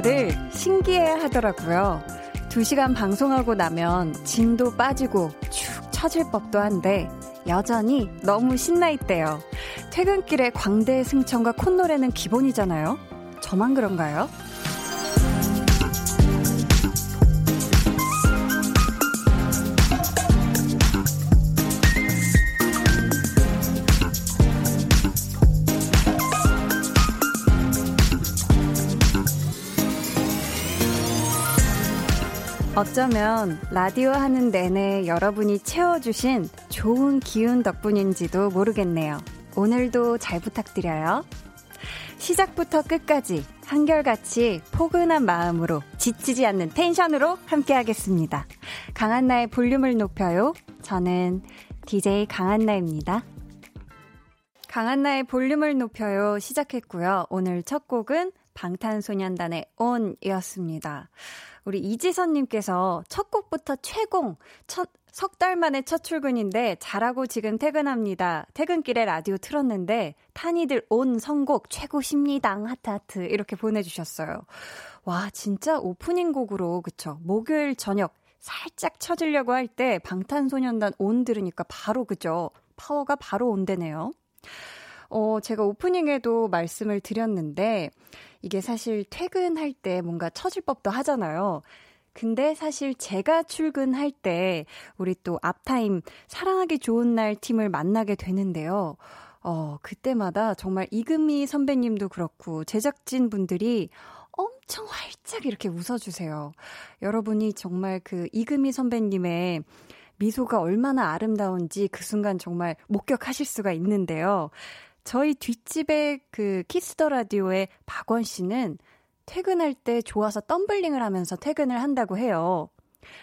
저를 신기해 하더라고요. 2시간 방송하고 나면 진도 빠지고 축 처질 법도 한데 여전히 너무 신나 있대요. 퇴근길에 광대 승천과 콧노래는 기본이잖아요. 저만 그런가요? 어쩌면 라디오 하는 내내 여러분이 채워주신 좋은 기운 덕분인지도 모르겠네요. 오늘도 잘 부탁드려요. 시작부터 끝까지 한결같이 포근한 마음으로 지치지 않는 텐션으로 함께하겠습니다. 강한나의 볼륨을 높여요. 저는 DJ 강한나입니다. 강한나의 볼륨을 높여요 시작했고요. 오늘 첫 곡은 방탄소년단의 온이었습니다. 우리 이지선님께서 첫 곡부터 최공, 첫, 석달 만에 첫 출근인데 잘하고 지금 퇴근합니다. 퇴근길에 라디오 틀었는데 탄이들 온 선곡 최고십니다. 하트 하트 이렇게 보내주셨어요. 와 진짜 오프닝 곡으로 그쵸 목요일 저녁 살짝 쳐주려고 할 때 방탄소년단 온 들으니까 바로 그죠 파워가 바로 온대네요. 어, 제가 오프닝에도 말씀을 드렸는데, 이게 사실 퇴근할 때 뭔가 처질 법도 하잖아요. 근데 사실 제가 출근할 때 우리 또 앞타임 사랑하기 좋은 날 팀을 만나게 되는데요. 어, 그때마다 정말 이금희 선배님도 그렇고 제작진 분들이 엄청 활짝 이렇게 웃어주세요. 여러분이 정말 그 이금희 선배님의 미소가 얼마나 아름다운지 그 순간 정말 목격하실 수가 있는데요. 저희 뒷집에 그 키스 더 라디오의 박원 씨는 퇴근할 때 좋아서 덤블링을 하면서 퇴근을 한다고 해요.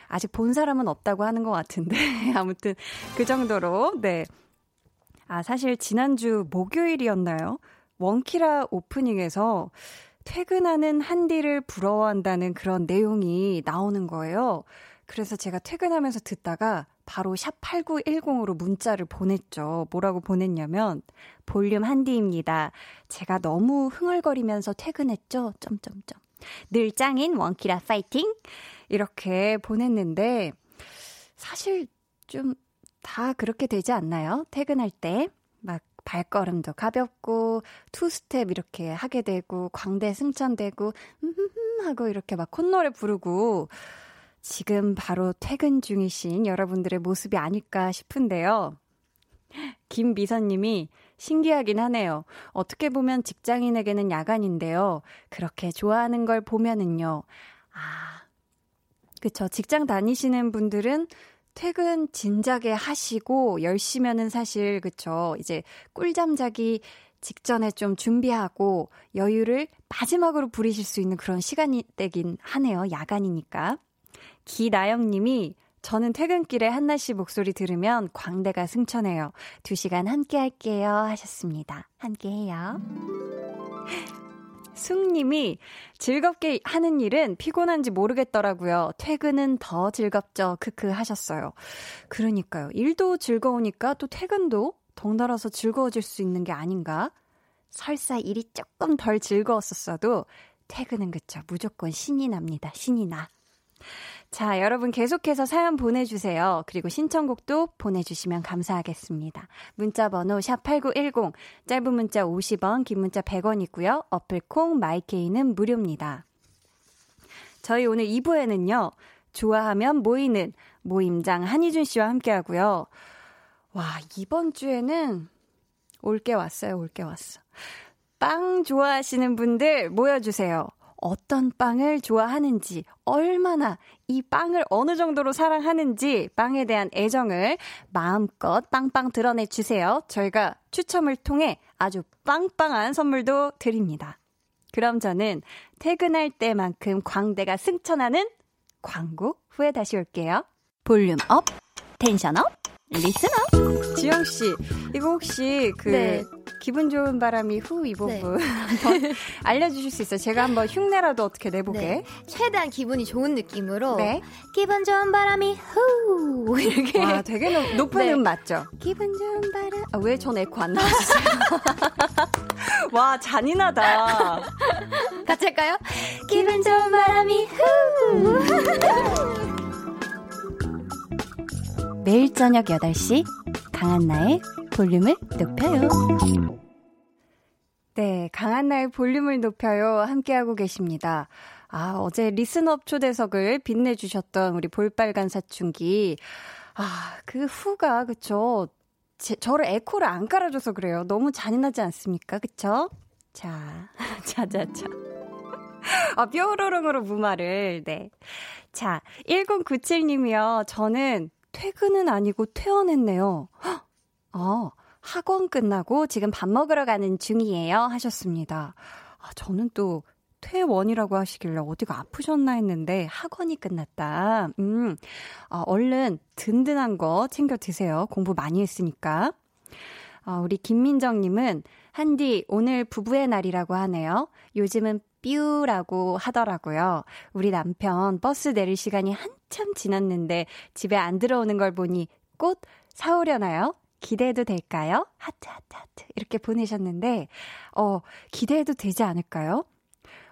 아직 본 사람은 없다고 하는 것 같은데 아무튼 그 정도로 네. 아 사실 지난주 목요일이었나요? 원키라 오프닝에서 퇴근하는 한디를 부러워한다는 그런 내용이 나오는 거예요. 그래서 제가 퇴근하면서 듣다가 바로 샵 8910으로 문자를 보냈죠. 뭐라고 보냈냐면 볼륨 한디입니다. 제가 너무 흥얼거리면서 퇴근했죠. 점점점. 늘 짱인 원키라 파이팅! 이렇게 보냈는데 사실 좀 다 그렇게 되지 않나요? 퇴근할 때 막 발걸음도 가볍고 투스텝 이렇게 하게 되고 광대 승천되고 흠흠흠 하고 이렇게 막 콧노래 부르고 지금 바로 퇴근 중이신 여러분들의 모습이 아닐까 싶은데요. 김미선님이 신기하긴 하네요. 어떻게 보면 직장인에게는 야간인데요. 그렇게 좋아하는 걸 보면은요. 아, 그쵸. 직장 다니시는 분들은 퇴근 진작에 하시고 10시면은 사실, 그쵸. 이제 꿀잠 자기 직전에 좀 준비하고 여유를 마지막으로 부리실 수 있는 그런 시간이 되긴 하네요. 야간이니까. 기나영 님이 저는 퇴근길에 한나 씨 목소리 들으면 광대가 승천해요. 두 시간 함께 할게요. 하셨습니다. 함께 해요. 숙님이 즐겁게 하는 일은 피곤한지 모르겠더라고요. 퇴근은 더 즐겁죠. 크크 하셨어요. 그러니까요. 일도 즐거우니까 또 퇴근도 덩달아서 즐거워질 수 있는 게 아닌가? 설사 일이 조금 덜 즐거웠었어도 퇴근은 그쵸. 무조건 신이 납니다. 신이 나. 자, 여러분 계속해서 사연 보내주세요. 그리고 신청곡도 보내주시면 감사하겠습니다. 문자번호 샵8910, 짧은 문자 50원, 긴 문자 100원이고요. 어플콩, 마이케이는 무료입니다. 저희 오늘 2부에는요, 좋아하면 모이는 모임장 한희준 씨와 함께 하고요. 와, 이번 주에는 올 게 왔어요, 올 게 왔어. 빵 좋아하시는 분들 모여주세요. 어떤 빵을 좋아하는지, 얼마나 이 빵을 어느 정도로 사랑하는지, 빵에 대한 애정을 마음껏 빵빵 드러내 주세요. 저희가 추첨을 통해 아주 빵빵한 선물도 드립니다. 그럼 저는 퇴근할 때만큼 광대가 승천하는 광고 후에 다시 올게요. volume up, tension up, listener 지영 씨, 이거 혹시 그 네. 기분 좋은 바람이 후 이 부분 네. 알려주실 수 있어요? 제가 한번 흉내라도 어떻게 내보게. 네. 최대한 기분이 좋은 느낌으로 네. 기분 좋은 바람이 후 이렇게. 와, 되게 높, 높은 네. 음 맞죠? 기분 좋은 바람. 아, 왜 전 에코 안 나왔어요? 와, 잔인하다. 같이 할까요? 기분 좋은 바람이 후. 매일 저녁 8시 강한나의 볼륨을 높여요. 네, 강한나의 볼륨을 높여요. 함께하고 계십니다. 아, 어제 listen up 초대석을 빛내주셨던 우리 볼빨간 사춘기. 아, 그 후가, 그쵸. 제, 저를 에코를 안 깔아줘서 그래요. 너무 잔인하지 않습니까? 그쵸? 자, 자자자. 아, 뾰로롱으로 무마를, 네. 자, 1097님이요. 저는 퇴근은 아니고 퇴원했네요. 아, 학원 끝나고 지금 밥 먹으러 가는 중이에요. 하셨습니다. 아, 저는 또 퇴원이라고 하시길래 어디가 아프셨나 했는데 학원이 끝났다. 음, 아, 얼른 든든한 거 챙겨 드세요. 공부 많이 했으니까. 아, 우리 김민정님은 한디 오늘 부부의 날이라고 하네요. 요즘은 뾰라고 하더라고요. 우리 남편 버스 내릴 시간이 한참 지났는데 집에 안 들어오는 걸 보니 꽃 사오려나요? 기대해도 될까요? 하트, 하트, 하트. 이렇게 보내셨는데, 어, 기대해도 되지 않을까요?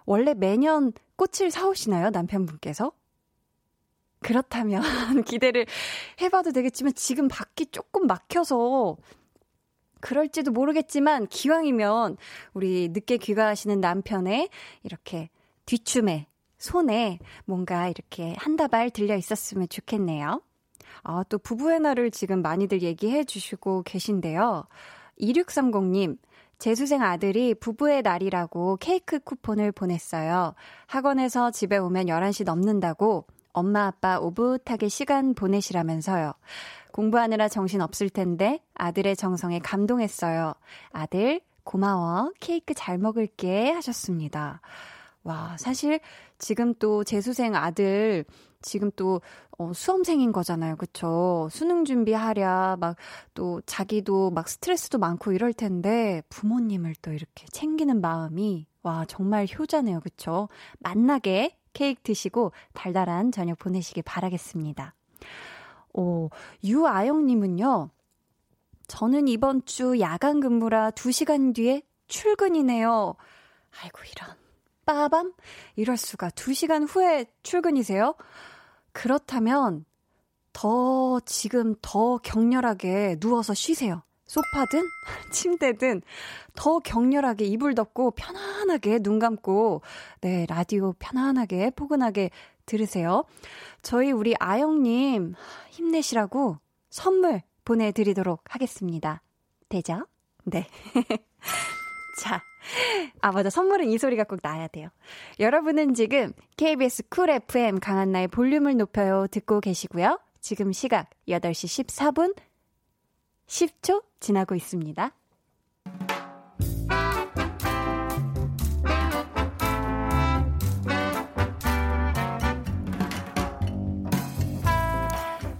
원래 매년 꽃을 사오시나요? 남편분께서? 그렇다면 기대를 해봐도 되겠지만 지금 밖이 조금 막혀서 그럴지도 모르겠지만 기왕이면 우리 늦게 귀가하시는 남편의 이렇게 뒤춤에 손에 뭔가 이렇게 한 다발 들려 있었으면 좋겠네요. 아, 또 부부의 날을 지금 많이들 얘기해 주시고 계신데요. 2630님, 재수생 아들이 부부의 날이라고 케이크 쿠폰을 보냈어요. 학원에서 집에 오면 11시 넘는다고 엄마 아빠 오붓하게 시간 보내시라면서요. 공부하느라 정신 없을 텐데 아들의 정성에 감동했어요. 아들, 고마워. 케이크 잘 먹을게. 하셨습니다. 와, 사실 지금 또 재수생 아들 지금 또 어, 수험생인 거잖아요. 그쵸? 수능 준비하랴, 막 또 자기도 막 스트레스도 많고 이럴 텐데 부모님을 또 이렇게 챙기는 마음이 와, 정말 효자네요. 그쵸? 만나게 케이크 드시고 달달한 저녁 보내시길 바라겠습니다. 오, 유아영님은요, 저는 이번 주 야간 근무라 2시간 뒤에 출근이네요. 아이고, 이런. 빠밤? 이럴 수가. 2시간 후에 출근이세요? 그렇다면, 더, 지금 더 격렬하게 누워서 쉬세요. 소파든 침대든 더 격렬하게 이불 덮고 편안하게 눈 감고 네 라디오 편안하게 포근하게 들으세요. 저희 우리 아영님 힘내시라고 선물 보내드리도록 하겠습니다. 되죠? 네. 자. 아, 맞아. 선물은 이 소리가 꼭 나야 돼요. 여러분은 지금 KBS 쿨 FM 강한나의 볼륨을 높여요 듣고 계시고요. 지금 시각 8시 14분 10초 지나고 있습니다.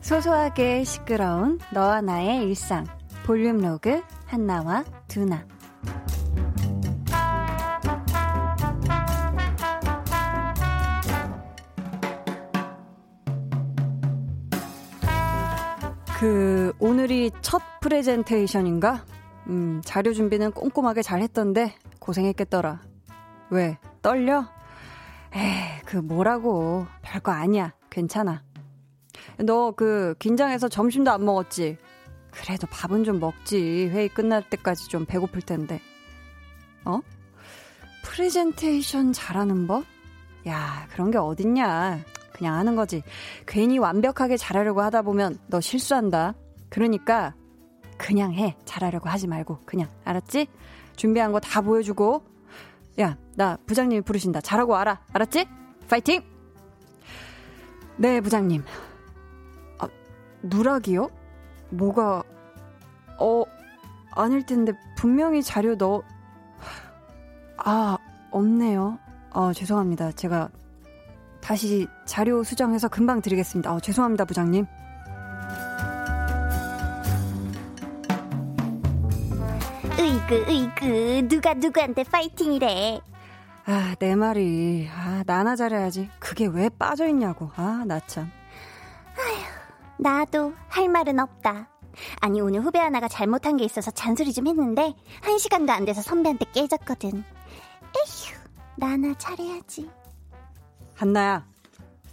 소소하게 시끄러운 너와 나의 일상 볼륨 로그 한나와 두나 그 오늘이 첫 프레젠테이션인가? 음, 자료 준비는 꼼꼼하게 잘 했던데 고생했겠더라. 왜? 떨려? 에이, 그 뭐라고. 별거 아니야. 괜찮아. 너 그 긴장해서 점심도 안 먹었지? 그래도 밥은 좀 먹지. 회의 끝날 때까지 좀 배고플 텐데. 어? 프레젠테이션 잘하는 법? 야, 그런 게 어딨냐. 그냥 하는 거지. 괜히 완벽하게 잘하려고 하다 보면 너 실수한다. 그러니까 그냥 해. 잘하려고 하지 말고. 그냥. 알았지? 준비한 거 다 보여주고. 야, 나 부장님이 부르신다. 잘하고 알아. 알았지? 파이팅! 네, 부장님. 누락이요? 뭐가, 어, 아닐 텐데, 분명히 자료 넣어, 아, 없네요. 아, 죄송합니다. 제가 다시 자료 수정해서 금방 드리겠습니다. 어, 죄송합니다, 부장님. 으이그, 으이그, 누가 누구한테 파이팅이래. 아, 내 말이. 아, 나나 잘해야지. 그게 왜 빠져있냐고. 아, 나 참. 아휴, 나도 할 말은 없다. 아니, 오늘 후배 하나가 잘못한 게 있어서 잔소리 좀 했는데, 한 시간도 안 돼서 선배한테 깨졌거든. 에휴, 나나 잘해야지. 한나야,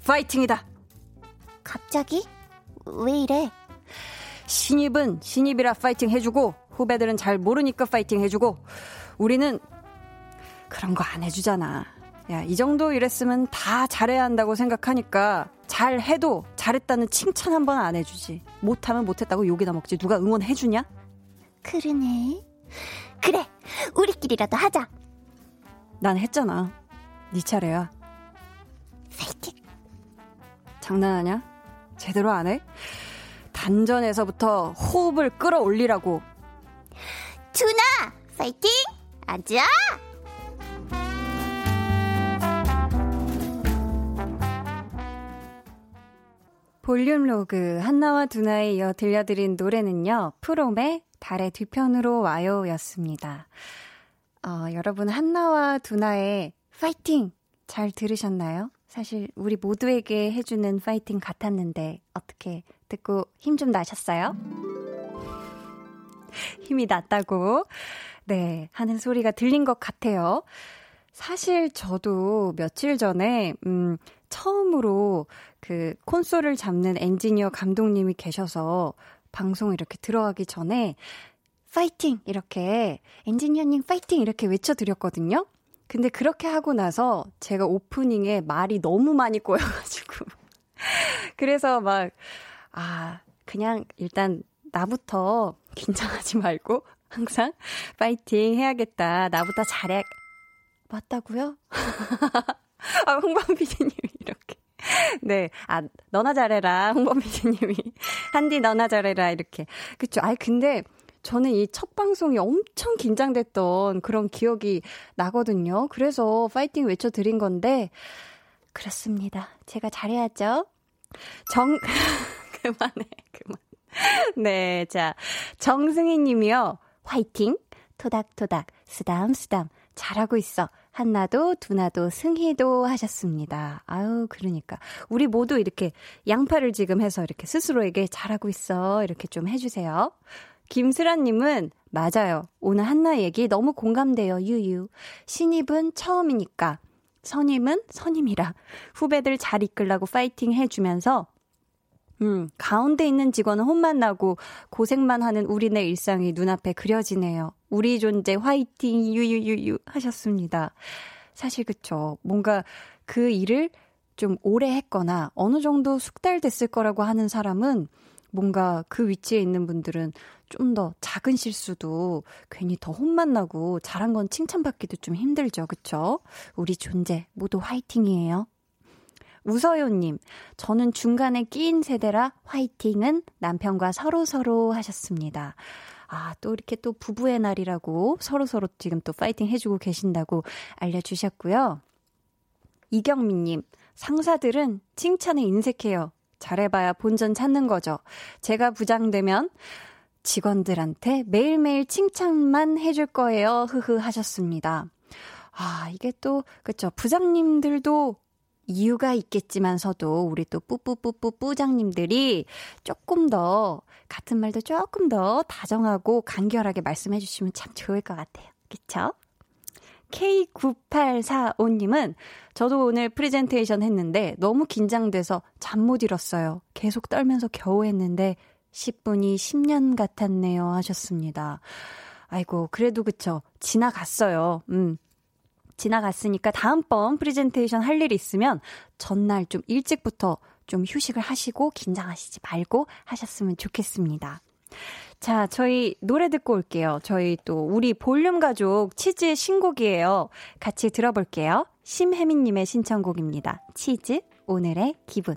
파이팅이다. 갑자기? 왜 이래? 신입은 신입이라 파이팅 해주고, 후배들은 잘 모르니까 파이팅 해주고, 우리는 그런 거 안 해주잖아. 야, 이 정도 이랬으면 다 잘해야 한다고 생각하니까 잘 해도 잘했다는 칭찬 한 번 안 해주지. 못하면 못했다고 욕이나 먹지. 누가 응원해주냐? 그러네. 그래, 우리끼리라도 하자. 난 했잖아. 네 차례야. 파이팅. 장난하냐? 제대로 안 해? 단전에서부터 호흡을 끌어올리라고. 준아, 파이팅! 아자! 볼륨 로그 한나와 두나에 이어 들려드린 노래는요. 프롬의 달의 뒤편으로 와요 였습니다. 어, 여러분 한나와 두나의 파이팅 잘 들으셨나요? 사실 우리 모두에게 해주는 파이팅 같았는데 어떻게 듣고 힘 좀 나셨어요? 힘이 났다고 네 하는 소리가 들린 것 같아요. 사실 저도 며칠 전에 음 처음으로 그 콘솔을 잡는 엔지니어 감독님이 계셔서 방송 이렇게 들어가기 전에 파이팅! 이렇게 엔지니어님 파이팅! 이렇게 외쳐드렸거든요. 근데 그렇게 하고 나서 제가 오프닝에 말이 너무 많이 꼬여가지고. 그래서 막, 아, 그냥 일단 나부터 긴장하지 말고 항상 파이팅 해야겠다. 나부터 잘해. 맞다고요? 아, 홍범 PD님이 이렇게. 네. 아, 너나 잘해라. 홍범 PD님이. 한디 너나 잘해라. 이렇게. 그쵸. 아이, 근데 저는 이 첫 방송이 엄청 긴장됐던 그런 기억이 나거든요. 그래서 파이팅 외쳐드린 건데, 그렇습니다. 제가 잘해야죠. 정, 그만해, 그만. 네, 자, 정승희 님이요. 화이팅! 토닥토닥, 쓰담쓰담, 잘하고 있어. 한나도, 두나도, 승희도 하셨습니다. 아유, 그러니까. 우리 모두 이렇게 양팔을 지금 해서 이렇게 스스로에게 잘하고 있어. 이렇게 좀 해주세요. 김슬아님은, 맞아요. 오늘 한나 얘기 너무 공감돼요. 유유. 신입은 처음이니까. 선임은 선임이라. 후배들 잘 이끌라고 파이팅 해주면서 음, 가운데 있는 직원은 혼만 나고 고생만 하는 우리네 일상이 눈앞에 그려지네요. 우리 존재 화이팅 유유유유 하셨습니다. 사실 그쵸. 뭔가 그 일을 좀 오래 했거나 어느 정도 숙달됐을 거라고 하는 사람은 뭔가 그 위치에 있는 분들은 좀 더 작은 실수도 괜히 더 혼만 나고 잘한 건 칭찬받기도 좀 힘들죠. 그쵸? 우리 존재 모두 화이팅이에요. 우서요님, 저는 중간에 끼인 세대라 화이팅은 남편과 서로서로 하셨습니다. 아, 또 이렇게 또 부부의 날이라고 서로서로 지금 또 파이팅 해주고 계신다고 알려주셨고요. 이경민님, 상사들은 칭찬에 인색해요. 잘해봐야 본전 찾는 거죠. 제가 부장되면 직원들한테 매일매일 칭찬만 해줄 거예요. 흐흐 하셨습니다. 아, 이게 또, 그쵸. 부장님들도 이유가 있겠지만서도 우리 또 뿌뿌뿌뿌 뿌장님들이 조금 더 같은 말도 조금 더 다정하고 간결하게 말씀해 주시면 참 좋을 것 같아요. 그쵸? K9845님은 저도 오늘 프레젠테이션 했는데 너무 긴장돼서 잠 못 이뤘어요. 계속 떨면서 겨우 했는데 10분이 10년 같았네요 하셨습니다. 아이고, 그래도 그쵸. 지나갔어요. 음. 지나갔으니까 다음번 프레젠테이션 할일 있으면 전날 좀 일찍부터 좀 휴식을 하시고 긴장하시지 말고 하셨으면 좋겠습니다. 자, 저희 노래 듣고 올게요. 저희 또 우리 볼륨 가족 치즈의 신곡이에요. 같이 들어볼게요. 심혜민님의 신청곡입니다. 치즈, 오늘의 기분.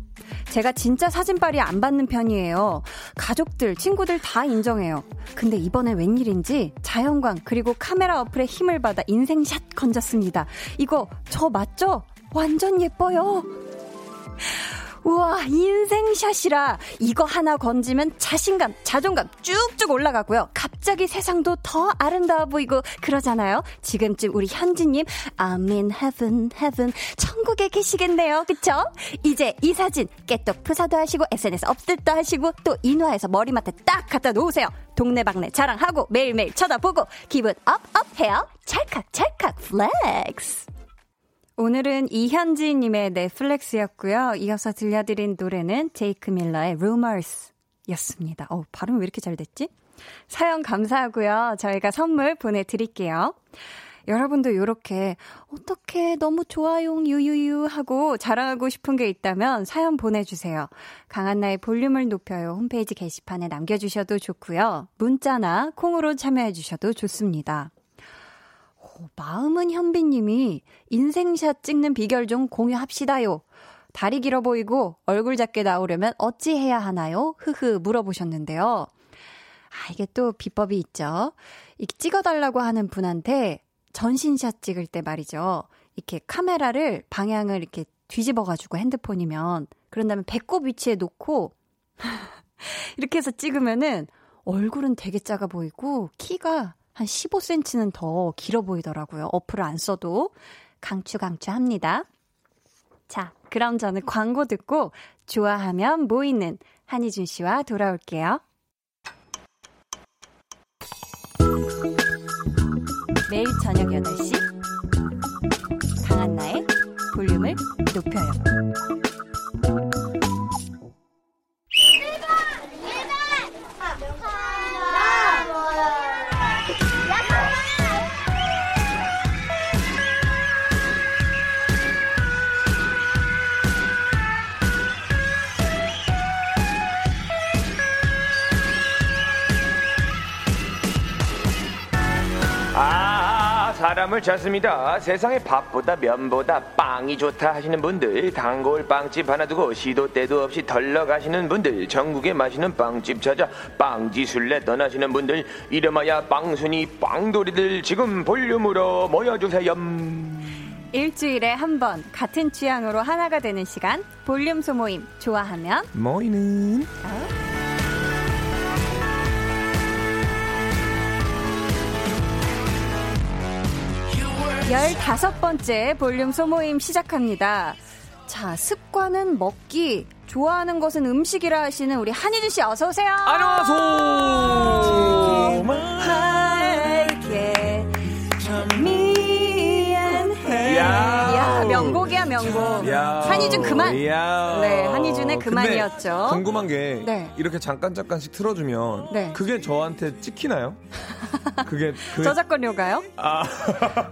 제가 진짜 사진빨이 안 받는 편이에요. 가족들, 친구들 다 인정해요. 근데 이번에 웬일인지 자연광 그리고 카메라 어플에 힘을 받아 인생샷 건졌습니다. 이거 저 맞죠? 완전 예뻐요. 우와, 인생샷이라 이거 하나 건지면 자신감, 자존감 쭉쭉 올라가고요. 갑자기 세상도 더 아름다워 보이고 그러잖아요. 지금쯤 우리 현지님, I'm in heaven, heaven, 천국에 계시겠네요. 그쵸? 이제 이 사진 깨똑 프사도 하시고 SNS 업데이트도 하시고 또 인화해서 머리맡에 딱 갖다 놓으세요. 동네방네 자랑하고 매일매일 쳐다보고 기분 up up 해요. 찰칵 찰칵 flex. 오늘은 이현지님의 네 flex였고요. 이어서 들려드린 노래는 제이크 밀러의 Rumors 였습니다. 어, 발음 왜 이렇게 잘 됐지? 사연 감사하고요. 저희가 선물 보내드릴게요. 여러분도 이렇게 어떻게 너무 좋아요 유유유 하고 자랑하고 싶은 게 있다면 사연 보내주세요. 강한나의 볼륨을 높여요 홈페이지 게시판에 남겨주셔도 좋고요. 문자나 콩으로 참여해주셔도 좋습니다. 마음은 현비님이 인생샷 찍는 비결 좀 공유합시다요. 다리 길어 보이고 얼굴 작게 나오려면 어찌 해야 하나요? 흐흐 물어보셨는데요. 아, 이게 또 비법이 있죠. 이렇게 찍어달라고 하는 분한테 전신샷 찍을 때 말이죠. 이렇게 카메라를 방향을 이렇게 뒤집어가지고 핸드폰이면 그런 다음에 배꼽 위치에 놓고 이렇게 해서 찍으면은 얼굴은 되게 작아 보이고 키가 한 15cm는 더 길어 보이더라고요. 어플을 안 써도 강추 강추합니다. 자, 그럼 저는 광고 듣고 좋아하면 모이는 한희준 씨와 돌아올게요. 매일 저녁 8시 강한나의 볼륨을 높여요. 사람을 찾습니다. 세상에 밥보다 면보다 빵이 좋다 하시는 분들, 단골 빵집 하나 두고 시도 때도 없이 덜러 가시는 분들, 전국에 마시는 빵집 찾아 빵지술래 떠나시는 분들, 이름하여 빵순이 빵돌이들 지금 볼륨으로 모여주세요. 일주일에 한 번 같은 취향으로 하나가 되는 시간 볼륨 소모임 좋아하면 모이는 어? 15번째 볼륨 소모임 시작합니다. 자, 습관은 먹기, 좋아하는 것은 음식이라 하시는 우리 한희준 씨 어서 오세요. 안녕하세요. 야, 명곡이야 명곡. 야, 한이준 그만. 야. 네, 한이준의 그만이었죠. 궁금한 게 네. 이렇게 잠깐 잠깐씩 틀어주면 네. 그게 저한테 찍히나요? 그게 그... 저작권료가요? 아,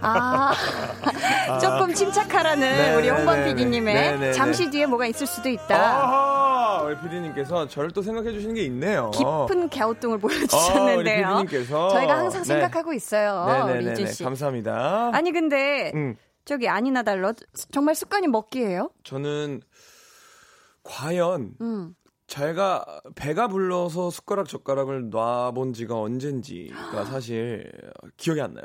아, 조금 침착하라는 네, 우리 홍범 네, 네, PD님의 네, 잠시 뒤에 뭐가 있을 수도 있다. 아하, 우리 PD님께서 저를 또 생각해 주시는 게 있네요. 깊은 갸우뚱을 보여주셨는데요. 아, 저희가 항상 생각하고 있어요. 우리 이준 씨. 감사합니다. 아니 근데 음. 저기 아니나 달러 정말 습관이 먹기예요? 저는 과연 음. 제가 배가 불러서 숟가락 젓가락을 놔본 지가 언젠지가 사실 기억이 안 나요.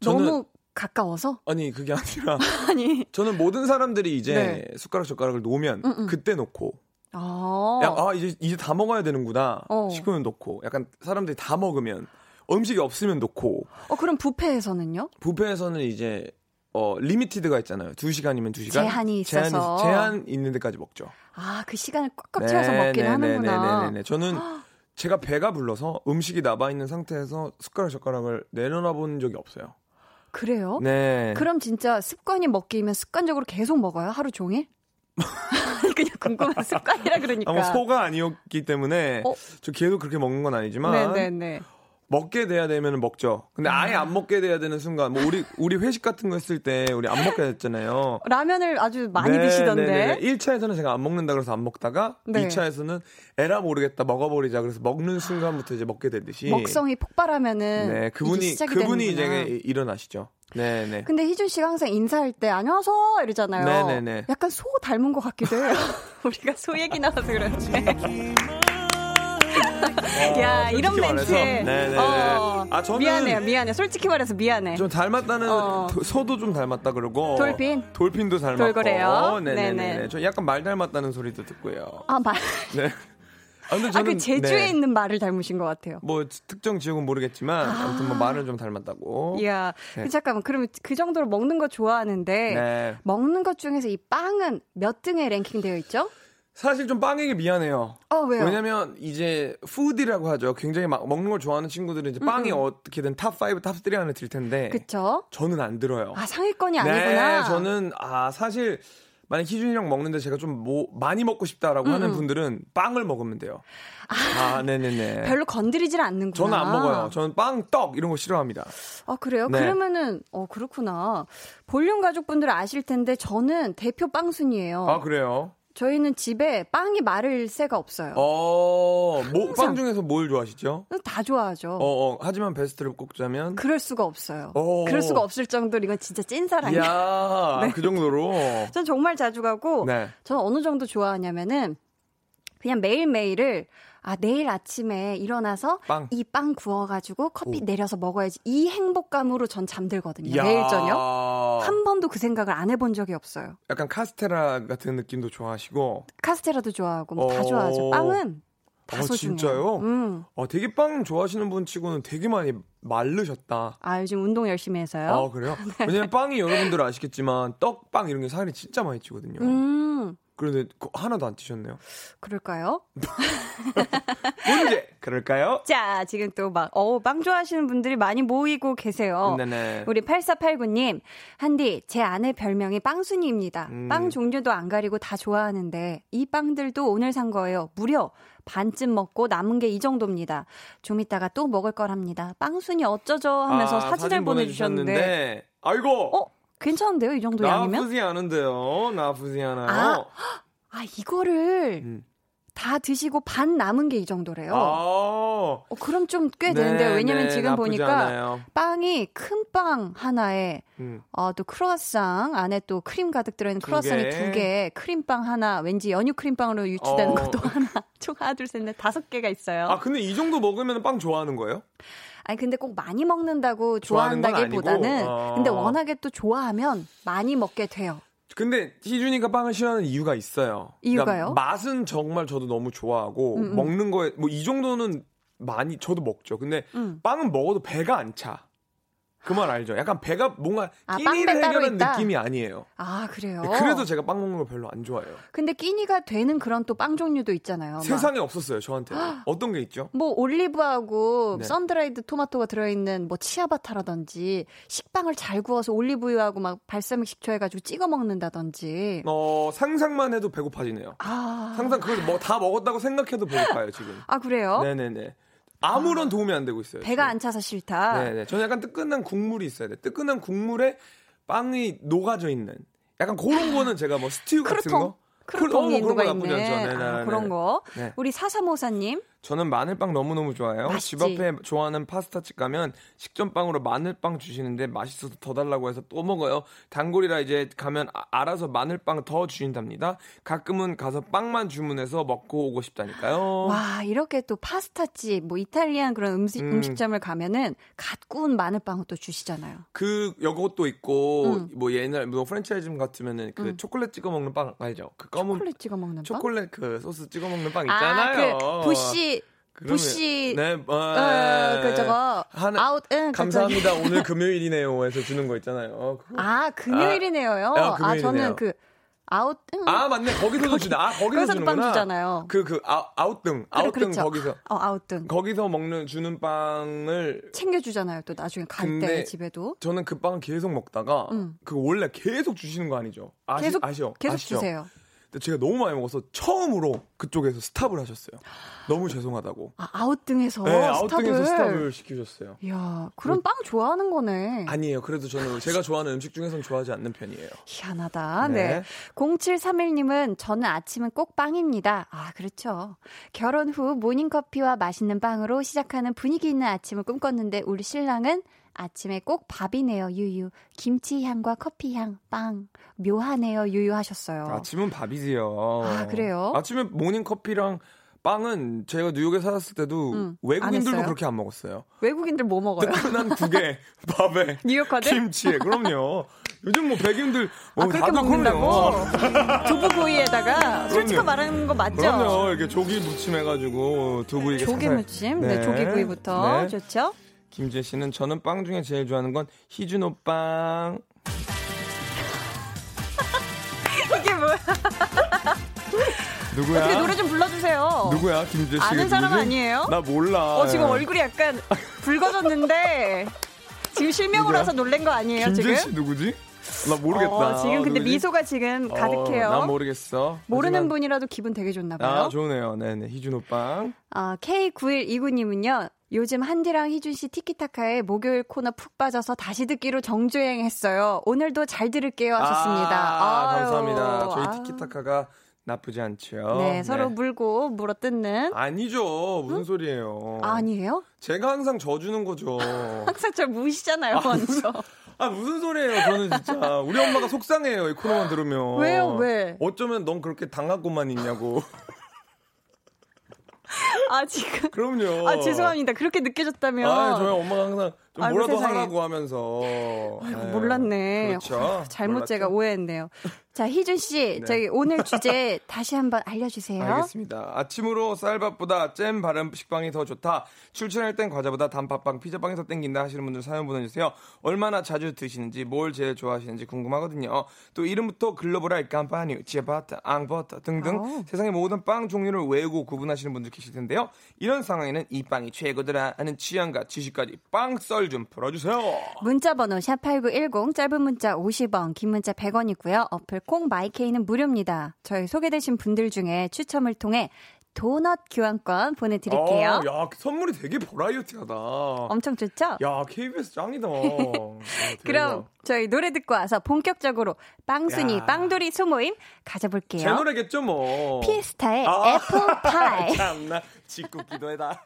저는 너무 가까워서? 아니 그게 아니라 아니 저는 모든 사람들이 이제 네. 숟가락 젓가락을 놓으면 음음. 그때 놓고 아, 야, 아 이제 이제 다 먹어야 되는구나 어. 싶으면 놓고 약간 사람들이 다 먹으면 음식이 없으면 놓고 어 그럼 부페에서는요? 부페에서는 이제 어, limited가 있잖아요. 2시간이면 2시간. 제한이 있어서. 제한, 제한 있는 데까지 먹죠. 아, 그 시간을 꽉꽉 채워서 네, 먹긴 네, 네 하는구나. 네 네 네. 저는 제가 배가 불러서 음식이 남아 있는 상태에서 숟가락 젓가락을 내려놔 본 적이 없어요. 그래요? 네. 그럼 진짜 습관이 먹기면 습관적으로 계속 먹어요? 하루 종일? 그냥 궁금한 습관이라 그러니까. 아, 소가 아니었기 때문에 어? 저 계속 그렇게 먹는 건 아니지만 네네네. 먹게 돼야 되면 먹죠. 근데 아. 아예 안 먹게 돼야 되는 순간, 뭐 우리 우리 회식 같은 거 했을 때 우리 안 먹게 됐잖아요. 라면을 아주 많이 네, 드시던데. 네, 1차에서는 제가 안 먹는다 그래서 안 먹다가 네. 2차에서는 에라 모르겠다 먹어버리자 그래서 먹는 순간부터 이제 먹게 되듯이 먹성이 폭발하면은 네 그분이 그분이 되는구나. 이제 일어나시죠. 네네. 근데 희준 씨가 항상 인사할 때 안녕하세요 이러잖아요. 네네네. 약간 소 닮은 것 같기도 해요. 우리가 소 얘기 나와서 그런데. 야, 이런 멘트에. 네네. 어, 아, 저는. 미안해요, 미안해. 솔직히 말해서 미안해. 좀 닮았다는, 어. 소도 좀 닮았다 그러고. 돌핀? 돌핀도 닮았고. 돌고래요. 네네네. 네네. 저 약간 말 닮았다는 소리도 듣고요. 아, 말. 네. 아, 근데 저는, 아, 그 제주에 네. 있는 말을 닮으신 것 같아요. 뭐 특정 지역은 모르겠지만 아. 아무튼 뭐 말을 좀 닮았다고. 이야, 네. 그 잠깐만 그러면 그 정도로 먹는 거 좋아하는데 네. 먹는 것 중에서 이 빵은 몇 등에 랭킹되어 있죠? 사실 좀 빵에게 미안해요. 어, 왜요? 왜냐면 이제 foodie라고 하죠. 굉장히 막 먹는 걸 좋아하는 친구들은 이제 빵이 음. 어떻게든 top 5, top 3 안에 들 텐데. 그쵸? 저는 안 들어요. 아, 상위권이 아니구나. 네, 저는 아, 사실 만약 희준이랑 먹는데 제가 좀 뭐 많이 먹고 싶다라고 음. 하는 분들은 빵을 먹으면 돼요. 아, 아 네네네. 별로 건드리질 않는구나. 저는 안 먹어요. 저는 빵, 떡 이런 거 싫어합니다. 아 그래요? 네. 그러면은 어 그렇구나. 볼륨 가족분들 아실 텐데 저는 대표 빵순이에요. 아 그래요? 저희는 집에 빵이 마를 새가 없어요. 어, 뭐, 빵 중에서 뭘 좋아하시죠? 다 좋아하죠. 어, 어, 하지만 베스트를 꼽자면? 그럴 수가 없어요. 어. 그럴 수가 없을 정도로 이건 진짜 찐사랑이에요. 야 네. 그 정도로? 전 정말 자주 가고, 네. 저는 어느 정도 좋아하냐면은, 그냥 매일 매일을 아, 내일 아침에 일어나서 이 빵 구워가지고 커피 오. 내려서 먹어야지. 이 행복감으로 전 잠들거든요. 야. 매일 저녁. 한 번도 그 생각을 안 해본 적이 없어요. 약간 카스테라 같은 느낌도 좋아하시고. 카스테라도 좋아하고 뭐다 어. 좋아하죠. 빵은 다 어, 소중해요. 진짜요? 음. 어, 되게 빵 좋아하시는 분 치고는 되게 많이 마르셨다. 아, 요즘 운동 열심히 해서요? 아, 그래요? 네. 왜냐면 빵이 여러분들 아시겠지만 떡, 빵 이런 게 살이 진짜 많이 찌거든요. 음. 그런데 하나도 안 찌셨네요. 그럴까요? 문제 그럴까요? 자, 지금 또 막, 어, 빵 좋아하시는 분들이 많이 모이고 계세요. 네네. 우리 8489님, 한디, 제 아내 별명이 빵순이입니다. 음. 빵 종류도 안 가리고 다 좋아하는데, 이 빵들도 오늘 산 거예요. 무려 반쯤 먹고 남은 게 이 정도입니다. 좀 이따가 또 먹을 거랍니다. 빵순이 어쩌죠? 하면서 아, 사진을 사진 보내주셨는데, 아이고! 어? 괜찮은데요? 이 정도 양이면? 나쁘지 않은데요. 나쁘지 않아요. 아, 아 이거를 음. 다 드시고 반 남은 게 이 정도래요. 아~ 어, 그럼 좀꽤 되는데요. 네, 왜냐면 네, 지금 보니까 않아요. 빵이 큰 빵 하나에 음. 어, 또 크로아상 안에 또 크림 가득 들어있는 크로아상이 두 개, 크림빵 하나, 왠지 연유 크림빵으로 유추되는 어. 것도 하나, 총 하나, 둘, 셋, 넷, 다섯 개가 있어요. 아, 근데 이 정도 먹으면 빵 좋아하는 거예요? 아니 근데 꼭 많이 먹는다고 좋아한다기보다는 어. 근데 워낙에 또 좋아하면 많이 먹게 돼요. 근데 희준이가 빵을 싫어하는 이유가 있어요. 이유가요? 그러니까 맛은 정말 저도 너무 좋아하고 음, 음. 먹는 거에 뭐 이 정도는 많이 저도 먹죠. 근데 음. 빵은 먹어도 배가 안 차. 그 말 알죠? 약간 배가 뭔가 아, 끼니를 해결한 느낌이 아니에요. 아 그래요? 네, 그래도 제가 빵 먹는 걸 별로 안 좋아해요. 근데 끼니가 되는 그런 또 빵 종류도 있잖아요. 세상에 막. 없었어요 저한테. 어떤 게 있죠? 뭐 올리브하고 네. 썬드라이드 토마토가 들어있는 뭐 치아바타라든지 식빵을 잘 구워서 올리브유하고 막 발사믹 식초 해가지고 찍어 먹는다든지. 어 상상만 해도 배고파지네요. 아 상상 그걸 뭐 다 먹었다고 생각해도 배고파요 지금. 아 그래요? 네네네. 아무런 도움이 안 되고 있어요. 배가 지금. 안 차서 싫다. 네네. 저는 약간 뜨끈한 국물이 있어야 돼. 뜨끈한 국물에 빵이 녹아져 있는. 약간 그런 거는 제가 뭐 스튜 같은 거. 크루통이 어, 뭐 그런 거 나쁘지 않죠. 네, 아, 그런 거. 네. 우리 사사모사님. 저는 마늘빵 너무너무 좋아해요. 맛있지. 집 앞에 좋아하는 파스타집 가면 식전빵으로 마늘빵 주시는데 맛있어서 더 달라고 해서 또 먹어요. 단골이라 이제 가면 아, 알아서 마늘빵 더 주신답니다. 가끔은 가서 빵만 주문해서 먹고 오고 싶다니까요. 와, 이렇게 또 파스타집, 뭐 이탈리안 그런 음식, 음. 식점을 가면은 갓 구운 마늘빵을 또 주시잖아요. 그, 요것도 있고, 음. 뭐 옛날, 뭐 프랜차이즈 같으면은 그 음. 초콜릿 찍어 먹는 빵 알죠? 그 검은. 초콜릿 찍어 먹는 빵? 초콜릿 그 소스 찍어 먹는 빵 있잖아요. 아, 그 부시 부시 네, 어, 어, 그 저거 하는, 아웃 응, 감사합니다. 오늘 금요일이네요. 해서 주는 거 있잖아요. 어, 아 금요일이네요요. 아, 아, 금요일이네요. 아 저는 그 아웃 응. 아 맞네 거기서도 주나 아 거기서 주는구나 주잖아요. 그그 아, 아웃등 아웃등 그렇죠. 거기서 어 아웃등 거기서 먹는 주는 빵을 챙겨 주잖아요. 또 나중에 갈 때 집에도 저는 그 빵을 계속 먹다가 음. 그 원래 계속 주시는 거 아니죠? 아시, 계속 아시오 계속 아시죠? 주세요. 근데 제가 너무 많이 먹어서 처음으로 그쪽에서 스탑을 하셨어요. 너무 죄송하다고. 아, 아웃등에서 네, 아웃등에서 스탑을 시키셨어요. 야, 그럼 뭐, 빵 좋아하는 거네. 아니에요. 그래도 저는 제가 좋아하는 음식 중에서는 좋아하지 않는 편이에요. 희한하다. 네. 네. 0731님은 저는 아침은 꼭 빵입니다. 아, 그렇죠. 결혼 후 모닝커피와 맛있는 빵으로 시작하는 분위기 있는 아침을 꿈꿨는데 우리 신랑은 아침에 꼭 밥이네요, 유유. 김치 향과 커피 향, 빵. 묘하네요, 유유 하셨어요. 아침은 밥이지요. 아, 그래요? 아침에 모닝 커피랑 빵은 제가 뉴욕에 살았을 때도 응, 외국인들도 그렇게 안 먹었어요. 외국인들 뭐 먹어요? 뜨끈한 국에, 밥에, 뉴욕카드? 김치에. 그럼요. 요즘 뭐 백인들 뭐 아, 그렇게 먹는다고? 두부구이에다가 솔직히 말하는 거 맞죠? 그럼요. 이렇게 조기 무침 해가지고 두부 이게 조기 무침, 네, 네 조기구이부터 네. 좋죠. 김재 씨는 저는 빵 중에 제일 좋아하는 건 희준호 빵. 이게 뭐야? 누구야? 어떻게 노래 좀 불러주세요. 누구야? 김재 씨. 아는 사람 누구지? 아니에요? 나 몰라. 어, 지금 얼굴이 약간 붉어졌는데 지금 실명으로 와서 놀란 거 아니에요, 김재 지금? 김재 씨 누구지? 나 모르겠다. 어, 지금 근데 누구지? 미소가 지금 어, 가득해요. 난 모르겠어. 모르는 하지만... 분이라도 기분 되게 좋나 봐요. 아, 좋네요. 네네. 희준 오빠. 아, K9129님은요. 요즘 한디랑 희준 씨 티키타카에 목요일 코너 푹 빠져서 다시 듣기로 정주행했어요. 오늘도 잘 들을게요 하셨습니다. 아, 감사합니다. 저희 티키타카가 나쁘지 않죠. 네, 서로 네. 물고 물어 뜯는. 아니죠. 무슨 응? 소리예요? 아니에요? 제가 항상 져주는 거죠. 항상 저 무시잖아요, 아, 먼저. 아, 무슨 소리예요, 저는 진짜. 우리 엄마가 속상해요, 이 코너만 들으면. 왜요, 왜? 어쩌면 넌 그렇게 당하고만 있냐고. 아, 지금. 그럼요. 아, 죄송합니다. 그렇게 느껴졌다면. 아, 저희 엄마가 항상 좀 아이고, 뭐라도 세상에. 하라고 하면서. 아이고, 몰랐네. 그렇죠. 어, 잘못 몰랐죠? 제가 오해했네요. 자, 희준 씨, 네. 저희 오늘 주제 다시 한번 알려주세요. 알겠습니다. 아침으로 쌀밥보다 잼 바른 식빵이 더 좋다. 출출할 땐 과자보다 단팥빵, 피자빵이 더 땡긴다 하시는 분들 사연 보내주세요. 얼마나 자주 드시는지, 뭘 제일 좋아하시는지 궁금하거든요. 또 이름부터 글로벌할 깜파뉴, 지아바타, 앙버터 등등 오. 어. 세상의 모든 빵 종류를 외우고 구분하시는 분들 계실 텐데요. 이런 상황에는 이 빵이 최고더라 하는 취향과 지식까지 빵 썰좀 풀어주세요. 문자 번호 샵8910 짧은 문자 50원, 긴 문자 100원이고요. 어플 콩 마이케이는 무료입니다. 저희 소개되신 분들 중에 추첨을 통해 도넛 교환권 보내드릴게요. 아, 야, 선물이 되게 버라이어티하다. 엄청 좋죠? 야, KBS 짱이다. 그럼 저희 노래 듣고 와서 본격적으로 빵순이, 야. 빵돌이 소모임 가져볼게요. 제 노래겠죠, 뭐. 피에스타의 아. 애플파이. 참나, 짓궂 기도 해다.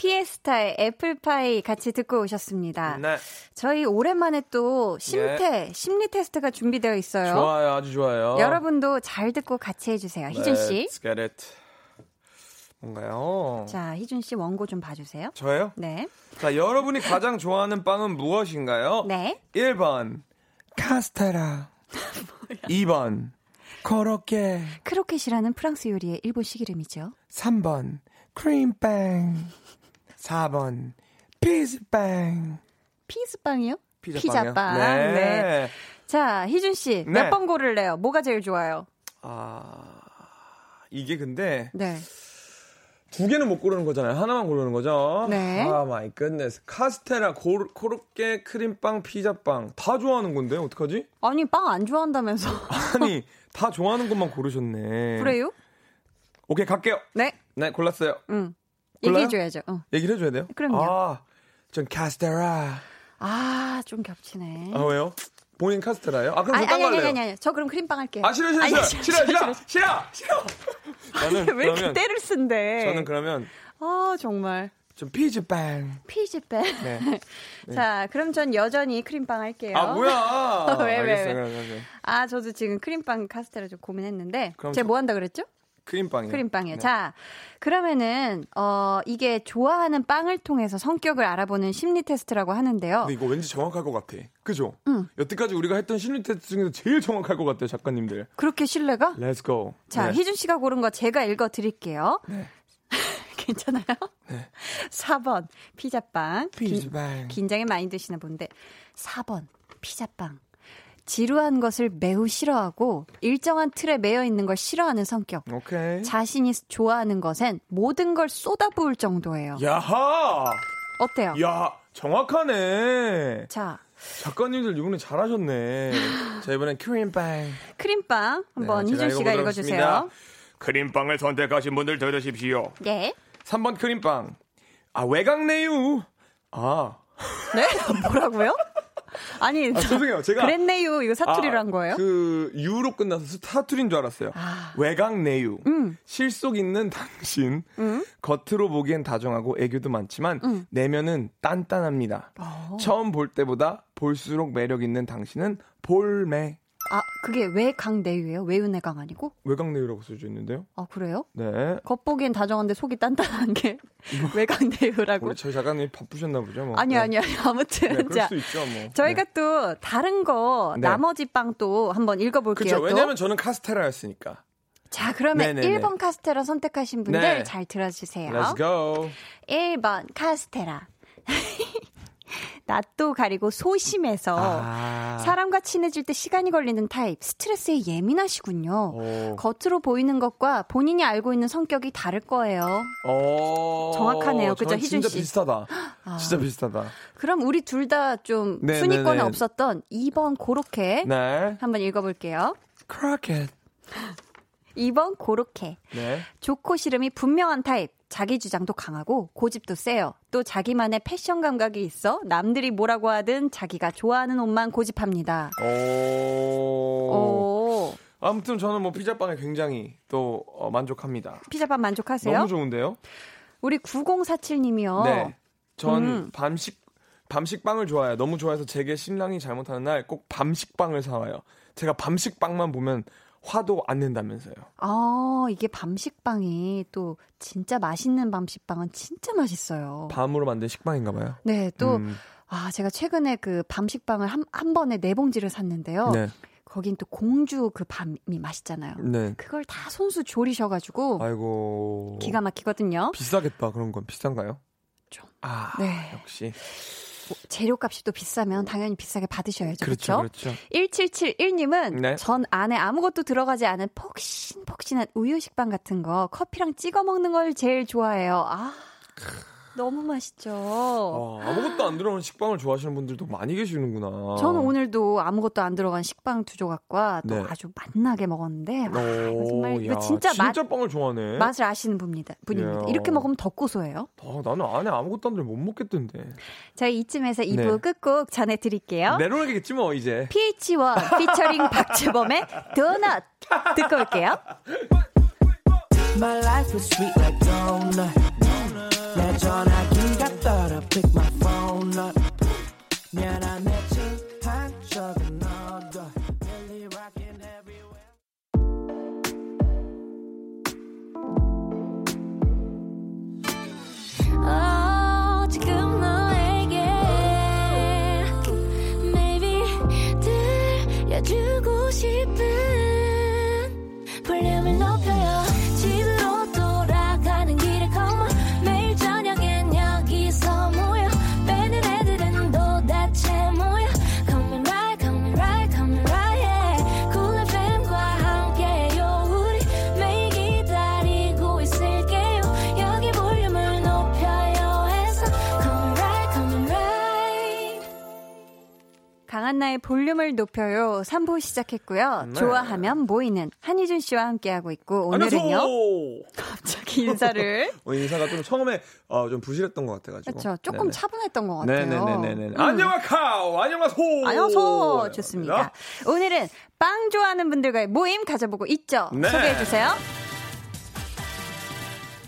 피에스타의 애플파이 같이 듣고 오셨습니다. 네. 저희 오랜만에 또 심태, 예. 심리 테스트가 준비되어 있어요. 좋아요, 아주 좋아요. 여러분도 잘 듣고 같이 해주세요. 희준 씨. Let's get it. 뭔가요? 자, 희준 씨 원고 좀 봐주세요. 저요? 네. 자, 여러분이 가장 좋아하는 빵은 무엇인가요? 네. 1번, 카스테라. 2번, 코로케. 크로켓이라는 프랑스 요리의 일본식 이름이죠. 3번, 크림빵. 4번, 피스빵. 피스빵이요? 피자빵이요? 피자빵. 네. 네. 자, 희준 씨, 네. 몇번 고를 래요? 뭐가 제일 좋아요? 아, 이게 근데. 네. 두 개는 못 고르는 거잖아요. 하나만 고르는 거죠. 네. 아 my goodness. 카스테라, 고, 코로케, 크림빵, 피자빵 다 좋아하는 건데 어떡하지? 아니 빵 안 좋아한다면서. 아니 다 좋아하는 것만 고르셨네. 그래요? 오케이 갈게요. 네. 네 골랐어요. 응. 얘기해줘야죠. 어. 얘기를 해줘야 돼요? 그럼요. 아, 전 카스테라. 아, 좀 겹치네. 아, 왜요? 본인 카스테라예요? 아, 그럼 아니, 아니, 아니, 아니, 아니, 저 그럼 크림빵 할게요. 아, 싫어, 싫어, 싫어. 싫어, 싫어, 싫어, 싫어. 저는 왜 이렇게 때를 쓴대? 저는 그러면 아, 정말. 좀 피즈빵. 피즈빵. 네. 네. 자, 그럼 전 여전히 크림빵 할게요. 아, 뭐야? 왜, 왜, 왜? 왜. 아, 저도 지금 크림빵 카스테라 좀 고민했는데. 제가 뭐 한다 그랬죠? 크림빵이요. 크림빵이요. 네. 자, 그러면은 어 이게 좋아하는 빵을 통해서 성격을 알아보는 심리 테스트라고 하는데요. 근데 이거 왠지 정확할 것 같아. 그죠? 응. 여태까지 우리가 했던 심리 테스트 중에서 제일 정확할 것 같아요, 작가님들. 그렇게 신뢰가? Let's go. 자, 네. 희준 씨가 고른 거 제가 읽어 드릴게요. 네. 괜찮아요? 네. 4번 피자빵. 피자빵. 긴, 장에 많이 드시는 분데 4번 피자빵. 지루한 것을 매우 싫어하고 일정한 틀에 매여 있는 걸 싫어하는 성격. 오케이. 자신이 좋아하는 것엔 모든 걸 쏟아부을 정도예요. 야하! 어때요? 야, 정확하네. 자, 작가님들 이번에 잘하셨네. 자, 이번엔 크림빵. 크림빵 한번 네, 희준 씨가 읽어 주세요. 크림빵을 선택하신 분들 들으십시오. 네. 3번 크림빵. 아, 외곽 내유. 아. 네? 뭐라고요? 아니, 아, 죄송해요. 제가 그랬네요. 이거 사투리로 아, 한 거예요? 그 유로 끝나서 사투리인 줄 알았어요. 아. 외곽내유. 음. 실속 있는 당신. 음. 겉으로 보기엔 다정하고 애교도 많지만 음. 내면은 단단합니다. 오. 어. 처음 볼 때보다 볼수록 매력 있는 당신은 볼매. 아, 그게 외강 내유예요? 외운내강 아니고? 외강 내유라고 써져 있는데요. 아, 그래요? 네. 겉보기엔 다정한데 속이 단단한 게 뭐, 외강 내유라고. 우리 저희 작가님 바쁘셨나 보죠, 뭐. 아니, 네. 아니, 아니. 아무튼. 네, 자, 수 있죠, 뭐. 저희가 네. 또 다른 거, 네. 나머지 빵 또 한번 읽어볼게요. 그렇죠. 왜냐면 저는 카스테라였으니까. 자, 그러면 네네네. 1번 카스테라 선택하신 분들 네. 잘 들어주세요. Let's go. 1번 카스테라. 낯도 가리고 소심해서 아. 사람과 친해질 때 시간이 걸리는 타입, 스트레스에 예민하시군요. 오. 겉으로 보이는 것과 본인이 알고 있는 성격이 다를 거예요. 오. 정확하네요. 그죠, 희준 씨? 진짜 비슷하다. 아. 진짜 비슷하다. 그럼 우리 둘 다 좀 순위권에 없었던 2번 고로케 네. 한번 읽어볼게요. croquette. 2번 고로케. 네. 좋고 싫음이 분명한 타입. 자기 주장도 강하고 고집도 세요. 또 자기만의 패션 감각이 있어 남들이 뭐라고 하든 자기가 좋아하는 옷만 고집합니다. 오. 오. 아무튼 저는 뭐 피자빵에 굉장히 또 어, 만족합니다. 피자빵 만족하세요? 너무 좋은데요? 우리 9047님이요. 네. 전 음. 밤식 밤식빵을 좋아해요. 너무 좋아해서 제게 신랑이 잘못하는 날 꼭 밤식빵을 사와요. 제가 밤식빵만 보면 화도 안 낸다면서요. 아, 이게 밤식빵이 또 진짜 맛있는 밤식빵은 진짜 맛있어요. 밤으로 만든 식빵인가 봐요. 네, 또, 음. 아, 제가 최근에 그 밤식빵을 한, 한 번에 네 봉지를 샀는데요. 네. 거긴 또 공주 그 밤이 맛있잖아요. 네. 그걸 다 손수 조리셔가지고. 아이고. 기가 막히거든요. 비싸겠다, 그런 건. 비싼가요? 좀. 아, 네. 역시. 재료값이 또 비싸면 당연히 비싸게 받으셔야죠. 그렇죠. 그렇죠. 1771님은 네. 전 안에 아무것도 들어가지 않은 폭신폭신한 우유 식빵 같은 거 커피랑 찍어 먹는 걸 제일 좋아해요. 아. 너무 맛있죠. 아, 아무것도 안 들어간 식빵을 좋아하시는 분들도 많이 계시는구나. 저는 오늘도 아무것도 안 들어간 식빵 두 조각과 또 네. 아주 맛나게 먹었는데 와, 정말 이거 진짜 진짜 빵을 좋아하네. 맛을 아시는 분입니다. 분입니다. 이렇게 먹으면 더 고소해요. 아, 나는 안에 아무것도 안 들어 못 먹겠던데. 저희 이쯤에서 2부 네. 끝곡 전해 드릴게요. 내려오겠지 뭐 이제. PH1 피처링 박재범의 도넛 듣고 올게요. My life is sweet like donut. 내전 한나의 볼륨을 높여요. 3부 시작했고요. 네. 좋아하면 모이는 한희준 씨와 함께하고 있고 오늘은요. 안녕하세요. 갑자기 인사를. 어, 인사가 좀 처음에 어, 좀 부실했던 것 같아가지고. 그렇죠. 조금 네네. 차분했던 것 같아요. 네네네네. 음. 안녕하카오. 안녕하세요. 안녕하세요. 좋습니다. 네. 오늘은 빵 좋아하는 분들과의 모임 가져보고 있죠. 네. 소개해 주세요.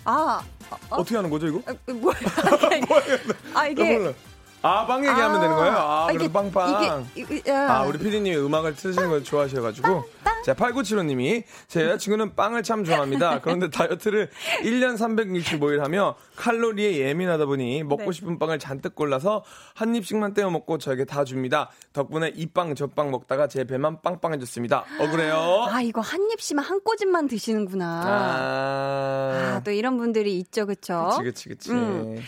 아. 어? 떻게 하는 거죠 이거? 아, 뭐야? 아 이게 아, 빵 얘기하면 아, 되는 거예요? 아, 아 그래도 빵빵. 이게, 이게, 아, 우리 피디님이 음악을 틀으시는 걸 좋아하셔가지고. 자, 8975님이 제 여자친구는 빵을 참 좋아합니다. 그런데 다이어트를 1년 365일 하며 칼로리에 예민하다 보니 먹고 네. 싶은 빵을 잔뜩 골라서 한 입씩만 떼어 먹고 저에게 다 줍니다. 덕분에 이 빵 저 빵 먹다가 제 배만 빵빵해졌습니다. 억울해요. 아, 이거 한 입씩만 한 꼬집만 드시는구나. 아, 아 또 이런 분들이 있죠, 그쵸? 그치, 그치, 그치. 음.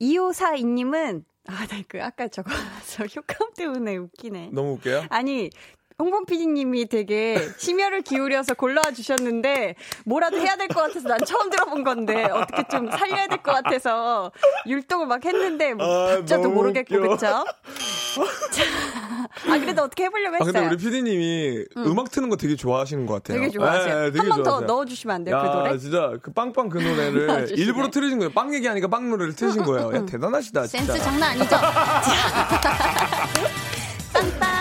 2542님은 아, 나 그 아까 저거 저 효과음 때문에 웃기네. 너무 웃겨요? 아니 홍범 PD님이 되게 심혈을 기울여서 골라와 주셨는데 뭐라도 해야 될 것 같아서 난 처음 들어본 건데 어떻게 좀 살려야 될 것 같아서 율동을 막 했는데 뭐 아, 박자도 모르겠고 그쵸? 아 그래도 어떻게 해보려고 했어요. 아, 근데 우리 PD님이 음. 악 트는 거 되게 좋아하시는 것 같아요. 되게 좋아하세요. 네, 한번 더 넣어주시면 안 돼요? 그 야, 그 노래? 진짜 그 빵빵 그 노래를 일부러 틀으신 거예요. 빵 얘기하니까 빵 노래를 틀으신 거예요. 야, 대단하시다. 진짜. 센스 장난 아니죠?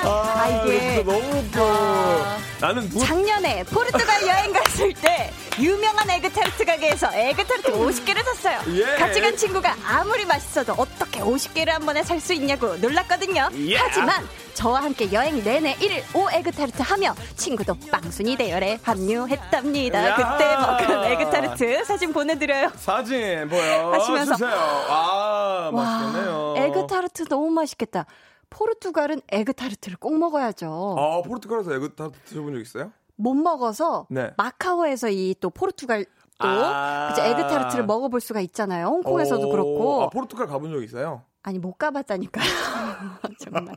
아, 아 이게 너무 웃겨. 아, 나는 뭐... 작년에 포르투갈 여행 갔을 때 유명한 에그타르트 가게에서 에그타르트 50개를 샀어요. 예. 같이 간 친구가 아무리 맛있어도 어떻게 50개를 한 번에 살 수 있냐고 놀랐거든요. 예. 하지만 저와 함께 여행 내내 1일 5 에그타르트 하며 친구도 빵순이 대열에 합류했답니다. 야. 그때 먹은 에그타르트 사진 보내드려요. 사진 보여 하시면서 주세요. 아 맛있겠네요. 에그타르트 너무 맛있겠다. 포르투갈은 에그타르트를 꼭 먹어야죠. 아, 포르투갈에서 에그타르트 드셔본 적 있어요? 못 먹어서 네. 마카오에서 이 또 포르투갈 또 아~ 에그타르트를 먹어볼 수가 있잖아요. 홍콩에서도 그렇고. 아, 포르투갈 가본 적 있어요? 아니 못 가봤다니까요. 정말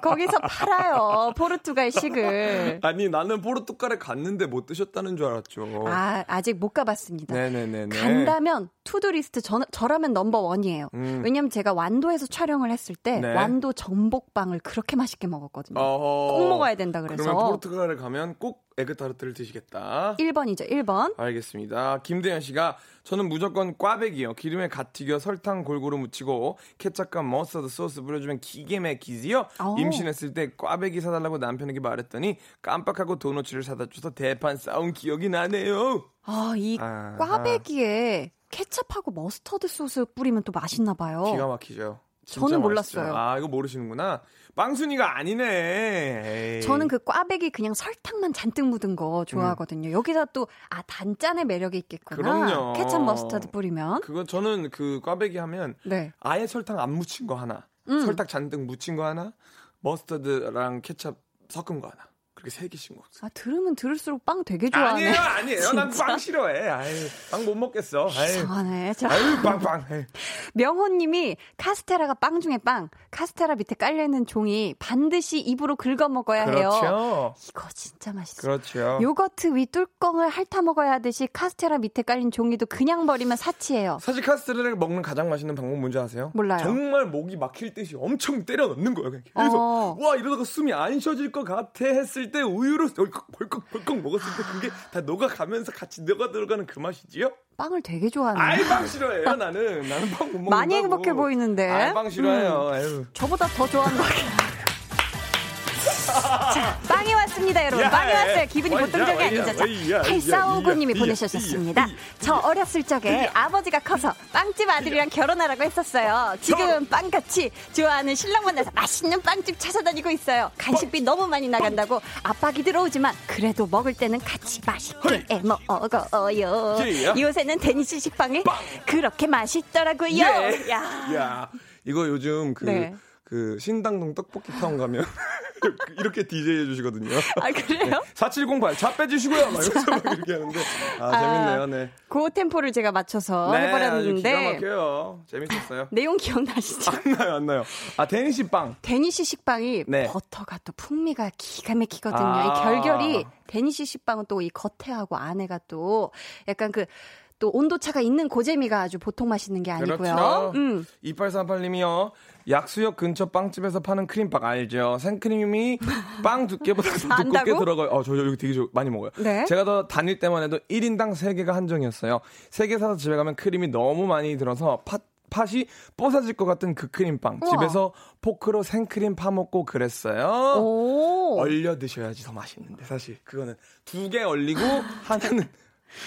거기서 팔아요 포르투갈식을. 아니 나는 포르투갈에 갔는데 못 드셨다는 줄 알았죠. 아 아직 못 가봤습니다. 네네네. 간다면 to-do list 저, 저라면 number one이에요. 음. 왜냐면 제가 완도에서 촬영을 했을 때 네. 완도 전복빵을 그렇게 맛있게 먹었거든요. 어허. 꼭 먹어야 된다 그래서. 그러면 포르투갈에 가면 꼭 에그타르트를 드시겠다. 1번이죠, 1번. 알겠습니다. 김대현 씨가 저는 무조건 꽈배기요. 기름에 갓 튀겨 설탕 골고루 묻히고 케찹과 머스타드 소스 뿌려주면 기가 맥히지요. 오. 임신했을 때 꽈배기 사달라고 남편에게 말했더니 깜빡하고 도너츠를 사다 줘서 대판 싸운 기억이 나네요. 아, 이 아, 꽈배기에 케찹하고 머스터드 소스 뿌리면 또 맛있나 봐요. 기가 막히죠. 저는 몰랐어요. 아, 이거 모르시는구나. 빵순이가 아니네. 에이. 저는 그 꽈배기 그냥 설탕만 잔뜩 묻은 거 좋아하거든요. 음. 여기다 또, 아, 단짠의 매력이 있겠구나. 그럼요. 케찹 머스타드 뿌리면. 그거 저는 그 꽈배기 하면 네. 아예 설탕 안 묻힌 거 하나. 음. 설탕 잔뜩 묻힌 거 하나. 머스타드랑 케찹 섞은 거 하나. 그렇게 세 개씩 먹었어. 아 들으면 들을수록 빵 되게 좋아하네. 아니에요, 아니에요. 난 빵 싫어해. 빵 못 먹겠어. 이상하네. 자. 아유, 빵빵. 명호님이 카스테라가 빵 중에 빵. 카스테라 밑에 깔려 있는 종이 반드시 입으로 긁어 먹어야 그렇죠. 해요. 이거 진짜 맛있어. 그렇죠. 요거트 위 뚜껑을 핥아 먹어야 하듯이 카스테라 밑에 깔린 종이도 그냥 버리면 사치예요. 사실 카스테라를 먹는 가장 맛있는 방법 뭔지 아세요? 몰라요. 정말 목이 막힐 듯이 엄청 때려 넣는 거예요. 그래서 어. 와 이러다가 숨이 안 쉬어질 것 같아 했을 때 우유로 벌컥 벌컥 벌컥 먹었을 때 그게 다 녹아가면서 같이 녹아 들어가는 그 맛이지요? 빵을 되게 좋아하네. 아이 빵 싫어해요 나는 나는 빵 못 먹는 많이 행복해 보이는데. 아이 빵 싫어해요. 음. 저보다 더 좋아한다. 자, 빵이 왔습니다, 여러분. 야, 빵이 왔어요. 기분이 보통 적이 아니죠. 8459님이 보내주셨습니다. 저 어렸을 적에 아버지가 커서 빵집 아들이랑 결혼하라고 했었어요. 지금 빵같이 좋아하는 신랑 만나서 맛있는 빵집 찾아다니고 있어요. 간식비 너무 많이 나간다고 압박이 들어오지만 그래도 먹을 때는 같이 맛있게 먹어요. 요새는 데니시 식빵이 그렇게 맛있더라고요. 야. 이거 요즘 그, 네. 그 신당동 떡볶이 타운 가면 이렇게 DJ 해주시거든요. 아, 그래요? 4708, 자 빼주시고요. 막 이렇게 하는데. 아, 아, 재밌네요, 네. 그 템포를 제가 맞춰서 네, 해버렸는데. 기가 막혀요. 재밌었어요. 내용 기억나시죠? 안 나요, 안 나요. 아, 데니시 빵. 데니시 식빵이 네. 버터가 또 풍미가 기가 막히거든요. 아~ 이 결결이 데니시 식빵은 또 이 겉에하고 안에가 또 약간 그, 또 온도차가 있는 고재미가 아주 보통 맛있는 게 아니고요. 그렇죠. 음. 2838님이요. 약수역 근처 빵집에서 파는 크림빵 알죠? 생크림이 빵 두께보다 더 두껍게 들어가요. 어, 저 여기 되게 많이 먹어요. 네? 제가 더 다닐 때만 해도 1인당 3개가 한정이었어요. 3개 사서 집에 가면 크림이 너무 많이 들어서 팥 팥이 뽀사질 것 같은 그 크림빵 우와. 집에서 포크로 생크림 파먹고 그랬어요. 오. 얼려 드셔야지 더 맛있는데 사실 그거는 두 개 얼리고 하나는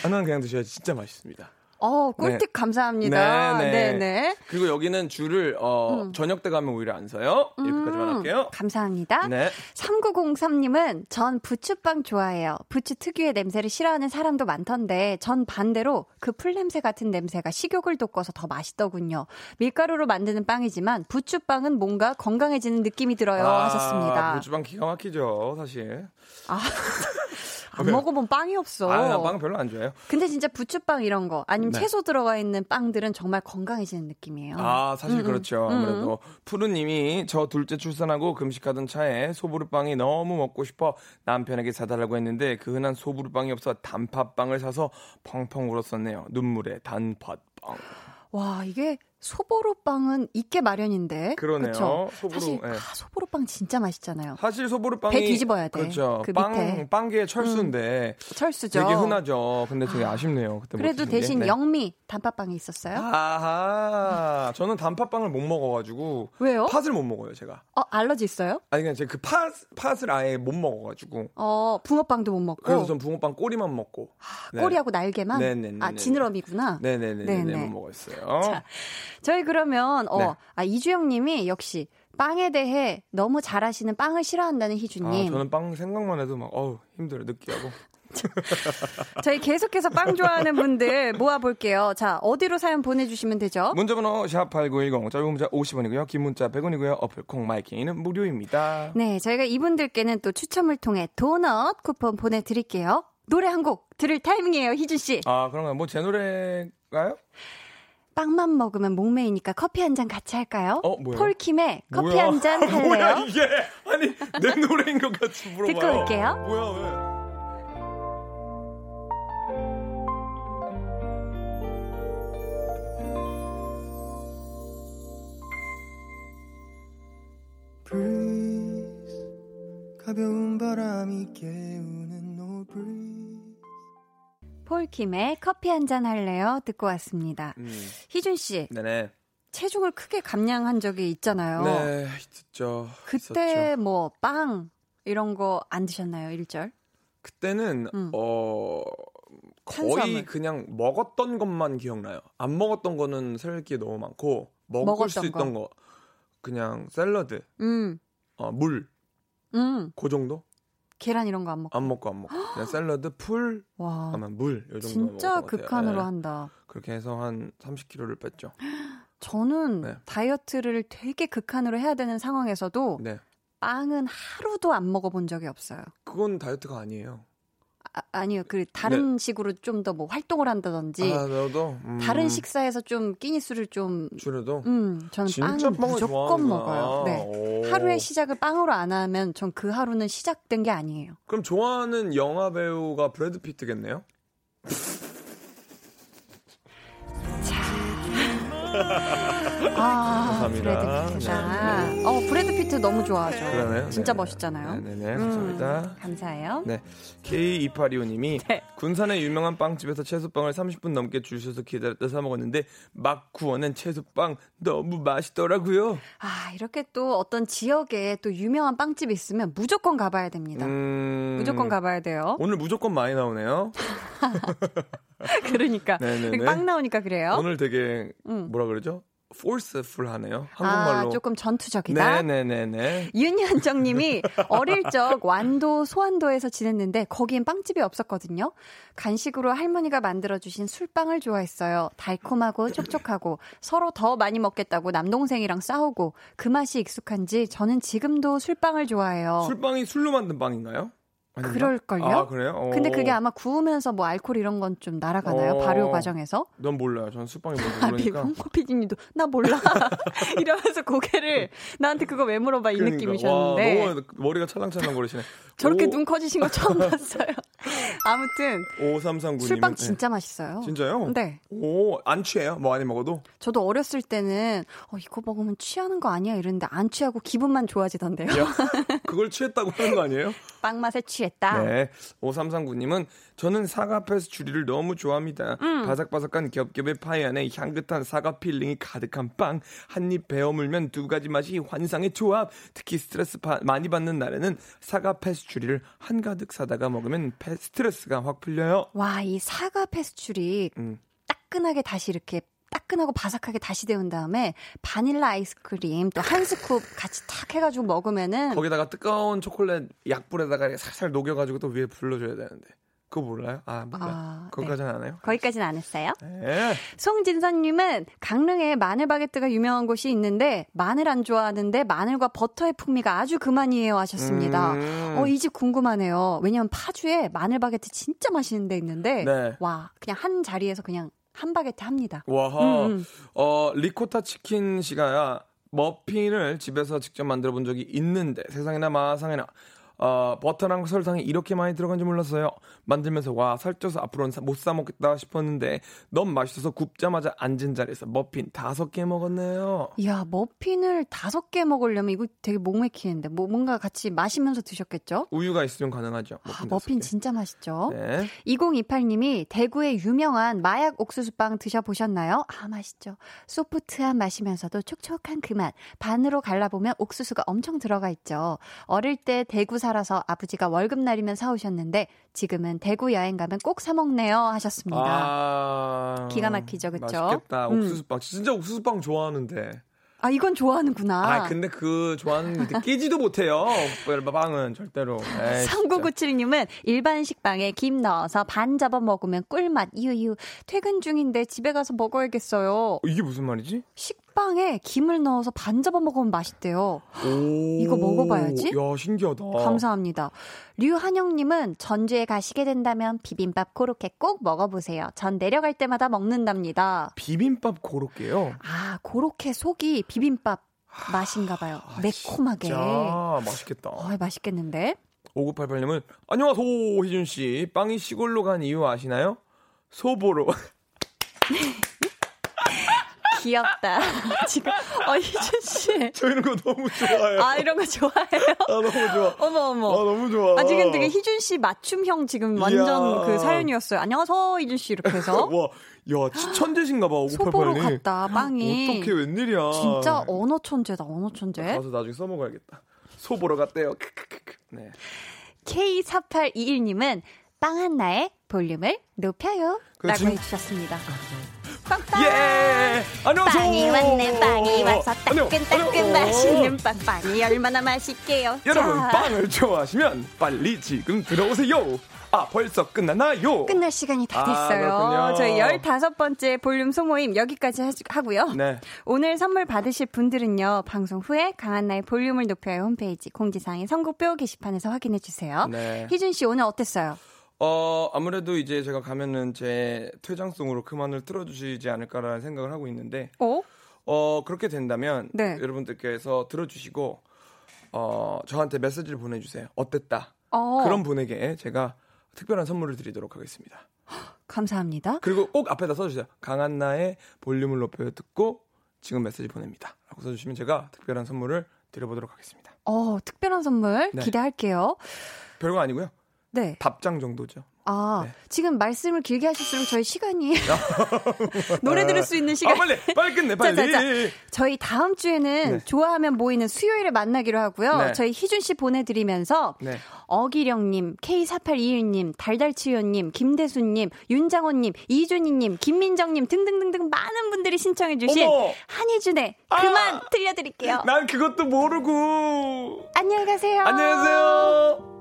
하나는 그냥 드셔야지 진짜 맛있습니다. 어, 꿀팁 네. 감사합니다. 네, 네. 네, 그리고 여기는 줄을 어, 음. 저녁 때 가면 오히려 안 서요. 이렇게까지만 음, 할게요. 감사합니다. 네. 3903님은 전 부추빵 좋아해요. 부추 특유의 냄새를 싫어하는 사람도 많던데 전 반대로 그 풀냄새 같은 냄새가 식욕을 돋궈서 더 맛있더군요. 밀가루로 만드는 빵이지만 부추빵은 뭔가 건강해지는 느낌이 들어요. 아, 하셨습니다. 부추빵 기가 막히죠, 사실. 아. 안 먹어본 빵이 없어. 아, 나빵 별로 안 좋아해요. 근데 진짜 부추빵 이런 거 아니면 네. 채소 들어가 있는 빵들은 정말 건강해지는 느낌이에요. 아, 사실 음, 그렇죠. 음. 아무래도 푸르님이 저 둘째 출산하고 금식하던 차에 소보루빵이 너무 먹고 싶어 남편에게 사달라고 했는데 그 흔한 소보루빵이 없어 단팥빵을 사서 펑펑 울었었네요. 눈물에 단팥빵. 와, 이게 소보루빵은 있게 마련인데. 그러네요. 그쵸? 소보루, 사실 네. 아, 소보루빵 진짜 맛있잖아요. 사실 소보루빵이 배 뒤집어야 돼. 그렇죠. 그 빵, 밑에. 빵계의 철수인데. 음, 철수죠. 되게 흔하죠. 근데 되게 아, 쉽네요 그때 그래도 대신 네. 영미 단팥빵이 있었어요? 아하. 저는 단팥빵을 못 먹어가지고. 왜요? 팥을 못 먹어요, 제가. 어, 알러지 있어요? 아니, 그냥 제가 그 팥, 팥을 아예 못 먹어가지고. 어, 붕어빵도 못 먹고. 그래서 전 붕어빵 꼬리만 먹고. 아, 네. 꼬리하고 날개만? 네네네. 아, 지느러미구나? 네네네. 네네. 못 먹었어요. 자, 저희 그러면, 어, 네. 아, 이주영 님이 역시 빵에 대해 너무 잘하시는 빵을 싫어한다는 희주님. 아, 저는 빵 생각만 해도 막, 어우, 힘들어, 느끼하고. 저희 계속해서 빵 좋아하는 분들 모아볼게요. 자, 어디로 사연 보내주시면 되죠? 문자번호 샵 8910, 짧은 문자 50원이고요. 긴 문자 100원이고요. 어플 콩 마이킹이는 무료입니다. 네, 저희가 이분들께는 또 추첨을 통해 도넛 쿠폰 보내드릴게요. 노래 한 곡 들을 타이밍이에요, 희준 씨. 아, 그런가요? 뭐 제 노래가요? 빵만 먹으면 목매이니까 커피 한 잔 같이 할까요? 어, 뭐야? 폴킴의 커피 한 잔 할래요? 뭐야, 이게? 아니, 내 노래인 것 같이 물어봐요. 듣고 올게요. 뭐야, 왜? 가벼운 바람이 깨우는 no breeze. 폴킴의 커피 한 잔 할래요? 듣고 왔습니다. 음. 희준 씨. 네네. 체중을 크게 감량한 적이 있잖아요. 네, 있죠. 그때 뭐 빵 이런 거 안 드셨나요, 일절? 그때는 음. 어 거의 탄수화물. 그냥 먹었던 것만 기억나요. 안 먹었던 거는 살기 너무 많고 먹을 수 있던 거. 거. 그냥 샐러드, 음. 어, 물, 음. 그 정도? 계란 이런 거 안 먹고. 안 먹고 안 먹고. 그냥 샐러드, 풀, 와. 아마 물, 요 정도. 진짜 극한으로 네. 한다. 그렇게 해서 한 30kg를 뺐죠. 저는 네. 다이어트를 되게 극한으로 해야 되는 상황에서도 네. 빵은 하루도 안 먹어본 적이 없어요. 그건 다이어트가 아니에요. 아니요, 그 다른 네. 식으로 좀 더 뭐 활동을 한다든지. 아, 너도 음. 다른 식사에서 좀 끼니 수를 좀 줄여도. 음, 저는 빵을 무조건 먹어요. 네. 오. 하루의 시작을 빵으로 안 하면 전 그 하루는 시작된 게 아니에요. 그럼 좋아하는 영화 배우가 브래드 피트겠네요? 아, 감사합니다. 브래드 피트다. 네. 어, 브래드 피트 너무 좋아하죠. 그러네요. 진짜 네. 멋있잖아요. 네네, 감사합니다. 음, 감사해요. 네. K2825님이 네. 군산의 유명한 빵집에서 채소빵을 30분 넘게 줄 서서 기다렸다 사 먹었는데 막 구워낸 채소빵 너무 맛있더라고요. 아, 이렇게 또 어떤 지역에 또 유명한 빵집이 있으면 무조건 가봐야 됩니다. 음... 무조건 가봐야 돼요. 오늘 무조건 많이 나오네요. 그러니까 빵 나오니까 그래요. 오늘 되게 음. 뭐라 그러죠? forceful하네요. 한국말로. 아, 조금 전투적이다. 네네네네. 윤현정님이 어릴 적 완도 소환도에서 지냈는데 거기엔 빵집이 없었거든요. 간식으로 할머니가 만들어주신 술빵을 좋아했어요. 달콤하고 촉촉하고 서로 더 많이 먹겠다고 남동생이랑 싸우고 그 맛이 익숙한지 저는 지금도 술빵을 좋아해요. 술빵이 술로 만든 빵인가요? 아닌가? 그럴걸요? 아, 그래요? 오. 근데 그게 아마 구우면서 뭐 알코올 이런 건 좀 날아가나요? 오. 발효 과정에서? 넌 몰라요. 저는 술빵이 뭔지 모르니까. 아, 홍코피디님도 나 몰라. 이러면서 고개를 나한테 그거 왜 물어봐 이 그러니까. 느낌이셨는데. 와, 너무 머리가 찰랑찰랑 거리시네. 저렇게 오. 눈 커지신 거 처음 봤어요. 아무튼 5339님 술빵 진짜 맛있어요. 진짜요? 네. 오, 안 취해요? 뭐 많이 먹어도? 저도 어렸을 때는 어 이거 먹으면 취하는 거 아니야 이랬는데 안 취하고 기분만 좋아지던데요. 그걸 취했다고 하는 거 아니에요? 빵 맛에 취 했다. 네. 5339님은 저는 사과 페스츄리를 너무 좋아합니다. 음. 바삭바삭한 겹겹의 파이 안에 향긋한 사과 filling이 가득한 빵. 한 입 베어 물면 두 가지 맛이 환상의 조합. 특히 스트레스 파, 많이 받는 날에는 사과 페스츄리를 한가득 사다가 먹으면 페, 스트레스가 확 풀려요. 와, 이 사과 페스츄리 음. 따끈하게 다시 이렇게 따끈하고 바삭하게 다시 데운 다음에 바닐라 아이스크림 또 한 scoop 같이 탁 해가지고 먹으면은 거기다가 뜨거운 초콜릿 약불에다가 살살 녹여가지고 또 위에 뿌려줘야 되는데 그거 몰라요? 아, 몰라. 아, 거기까지는 네. 안 해요? 거기까지는 안 했어요. 네. 송진선님은 강릉에 마늘 바게트가 유명한 곳이 있는데 마늘 안 좋아하는데 마늘과 버터의 풍미가 아주 그만이에요 하셨습니다. 음. 어, 이 집 궁금하네요. 왜냐면 파주에 마늘 바게트 진짜 맛있는 데 있는데 네. 와 그냥 한 자리에서 그냥 한 바게트 합니다. 와하. 음, 음. 어 리코타 치킨 시가야 머핀을 집에서 직접 만들어 본 적이 있는데 세상에나 마상에나 어, 버터랑 설탕이 이렇게 많이 들어간지 몰랐어요. 만들면서 와 살쪄서 앞으로는 못 사 먹겠다 싶었는데 너무 맛있어서 굽자마자 앉은 자리에서 머핀 다섯 개 먹었네요. 야 머핀을 다섯 개 먹으려면 이거 되게 목 맥히는데 뭐 뭔가 같이 마시면서 드셨겠죠? 우유가 있으면 가능하죠. 머핀, 아, 머핀 진짜 맛있죠. 네. 2028님이 대구의 유명한 마약 옥수수빵 드셔보셨나요? 아 맛있죠. 소프트한 맛이면서도 촉촉한 그 맛. 반으로 갈라보면 옥수수가 엄청 들어가 있죠. 어릴 때 대구 살아서 아버지가 월급날이면 사오셨는데 지금은 대구 여행 가면 꼭 사먹네요 하셨습니다. 아... 기가 막히죠, 그쵸? 맛있겠다. 음. 옥수수빵. 진짜 옥수수빵 좋아하는데. 아, 이건 좋아하는구나. 아, 근데 그 좋아하는 끼지도 못해요. 빵은 절대로. 3997님은 일반 식빵에 김 넣어서 반 잡아 먹으면 꿀맛. 유유. 퇴근 중인데 집에 가서 먹어야겠어요. 이게 무슨 말이지? 식 식빵에 김을 넣어서 반 잡아 먹으면 맛있대요. 이거 먹어봐야지. 야 신기하다. 감사합니다. 류한영님은 전주에 가시게 된다면 비빔밥 고로케 꼭 먹어보세요. 전 내려갈 때마다 먹는답니다. 비빔밥 고로케요? 아 고로케 속이 비빔밥 맛인가 봐요. 아, 매콤하게. 진짜 맛있겠다. 어, 맛있겠는데? 5988님은 안녕하세요 희준 씨. 빵이 시골로 간 이유 아시나요? 소보로. 귀엽다. 지금 어 희준 씨. 저 이런 거 너무 좋아해요. 아 이런 거 좋아해요? 아 너무 좋아. 어머 어머. 아 너무 좋아. 아 지금 되게 희준 씨 맞춤형 지금 완전 이야. 그 사연이었어요. 안녕하세요 희준 씨 이렇게 해서. 와. 야, 천재신가 봐, 5988님. 소보로 갔다, 빵이. 어떻게 웬일이야. 진짜 언어 천재다, 언어 천재. 가서 나중에 써먹어야겠다. 소보러 갔대요. 네. K4821님은 빵 한나의 볼륨을 높여요. 라고 진... 해주셨습니다. 빵빵. 예. 안녕하세요. 빵이 왔네. 빵이 와서 따끈따끈 맛있는 빵. 빵이 얼마나 맛있게요. 여러분 자. 빵을 좋아하시면 빨리 지금 들어오세요. 아, 벌써 끝났나요? 끝날 시간이 다 됐어요. 아, 저희 15번째 볼륨 소모임 여기까지 하고요. 네. 오늘 선물 받으실 분들은요. 방송 후에 강한나의 볼륨을 높여요 홈페이지 공지사항의 선곡표 게시판에서 확인해 주세요. 네. 희준 씨 오늘 어땠어요? 어, 아무래도 이제 제가 가면은 제 퇴장송으로 그만을 틀어주시지 않을까라는 생각을 하고 있는데, 어? 어, 그렇게 된다면, 네. 여러분들께서 들어주시고, 어, 저한테 메시지를 보내주세요. 어땠다? 어. 그런 분에게 제가 특별한 선물을 드리도록 하겠습니다. 감사합니다. 그리고 꼭 앞에다 써주세요. 강한나의 볼륨을 높여 듣고 지금 메시지 보냅니다. 라고 써주시면 제가 특별한 선물을 드려보도록 하겠습니다. 어, 특별한 선물 네. 기대할게요. 별거 아니고요. 네. 답장 정도죠. 아, 네. 지금 말씀을 길게 하실수록 저희 시간이 노래 들을 수 있는 시간. 아, 빨리, 빨리 끝내, 빨리. 자, 자, 자. 저희 다음 주에는 네. 좋아하면 모이는 수요일에 만나기로 하고요. 네. 저희 희준 씨 보내드리면서 네. 어기령님, K4821님, 달달치요님, 김대수님, 윤장호님, 이준희님, 김민정님 등등등등 많은 분들이 신청해주신 한희준의 아! 그만 들려드릴게요. 난 그것도 모르고. 안녕히 가세요. 안녕히 가세요.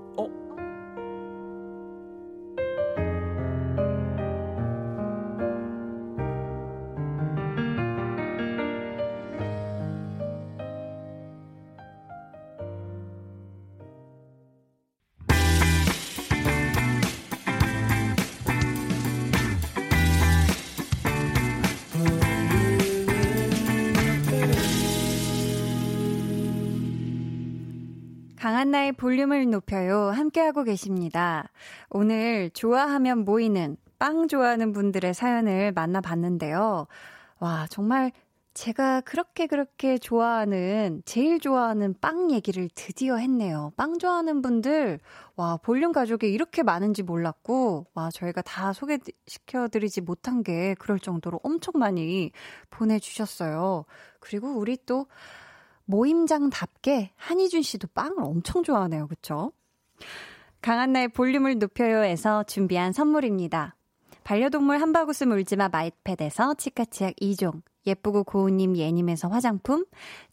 강한나의 볼륨을 높여요. 함께하고 계십니다. 오늘 좋아하면 모이는 빵 좋아하는 분들의 사연을 만나봤는데요. 와, 정말 제가 그렇게 그렇게 좋아하는, 제일 좋아하는 빵 얘기를 드디어 했네요. 빵 좋아하는 분들, 와, 볼륨 가족이 이렇게 많은지 몰랐고, 와, 저희가 다 소개시켜드리지 못한 게 그럴 정도로 엄청 많이 보내주셨어요. 그리고 우리 또, 모임장답게 한희준 씨도 빵을 엄청 좋아하네요. 그쵸? 강한나의 볼륨을 높여요에서 준비한 선물입니다. 반려동물 한바구스 물지마 마이패드에서 치카치약 2종, 예쁘고 고운님 예님에서 화장품,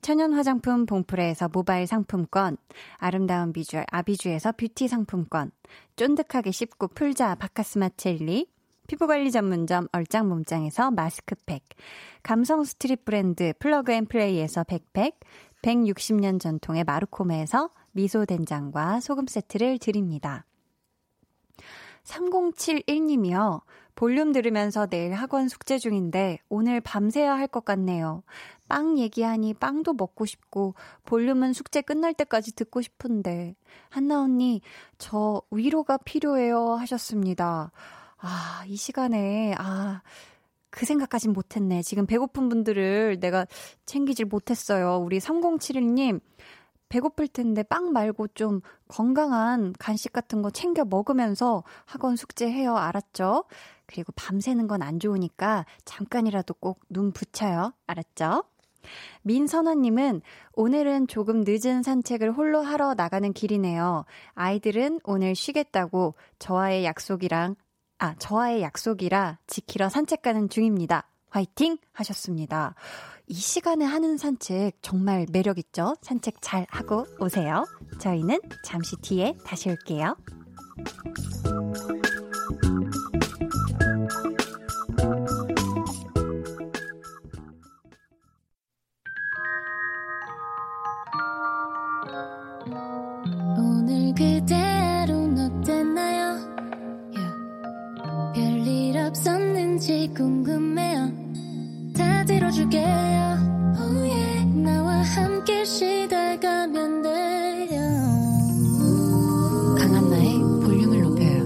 천연 화장품 봉프레에서 모바일 상품권, 아름다운 비주얼 아비주에서 뷰티 상품권, 쫀득하게 씹고 풀자 바카스마 첼리, 피부관리 전문점 얼짱몸짱에서 마스크팩, 감성 street 브랜드 플러그앤플레이에서 백팩, 160년 전통의 마르코메에서 미소 된장과 소금 세트를 드립니다. 3071님이요. 볼륨 들으면서 내일 학원 숙제 중인데 오늘 밤새야 할 것 같네요. 빵 얘기하니 빵도 먹고 싶고 볼륨은 숙제 끝날 때까지 듣고 싶은데 한나 언니 저 위로가 필요해요 하셨습니다. 아, 이 시간에 아, 그 생각까진 못했네. 지금 배고픈 분들을 내가 챙기질 못했어요. 우리 3071님, 배고플 텐데 빵 말고 좀 건강한 간식 같은 거 챙겨 먹으면서 학원 숙제해요. 알았죠? 그리고 밤새는 건 안 좋으니까 잠깐이라도 꼭 눈 붙여요. 알았죠? 민선아님은 오늘은 조금 늦은 산책을 홀로 하러 나가는 길이네요. 아이들은 오늘 쉬겠다고 저와의 약속이랑, 아, 저와의 약속이라 지키러 산책 가는 중입니다. 화이팅! 하셨습니다. 이 시간에 하는 산책 정말 매력있죠? 산책 잘 하고 오세요. 저희는 잠시 뒤에 다시 올게요. 들어줄게요. Oh yeah. 나와 함께 시달가면 돼요. 강한나의 볼륨을 높여요.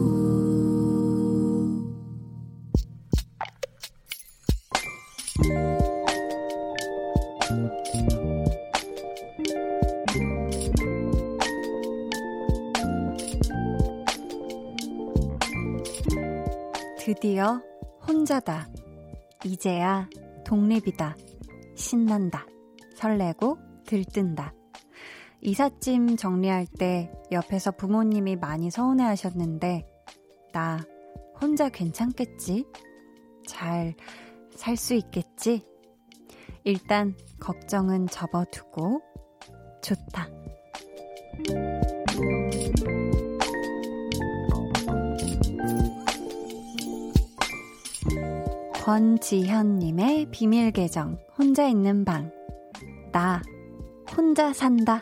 드디어 혼자다. 이제야 독립이다. 신난다. 설레고 들뜬다. 이삿짐 정리할 때 옆에서 부모님이 많이 서운해 하셨는데, 나 혼자 괜찮겠지? 잘 살 수 있겠지? 일단 걱정은 접어두고, 좋다. 권지현님의 비밀 계정, 혼자 있는 방. 나, 혼자 산다.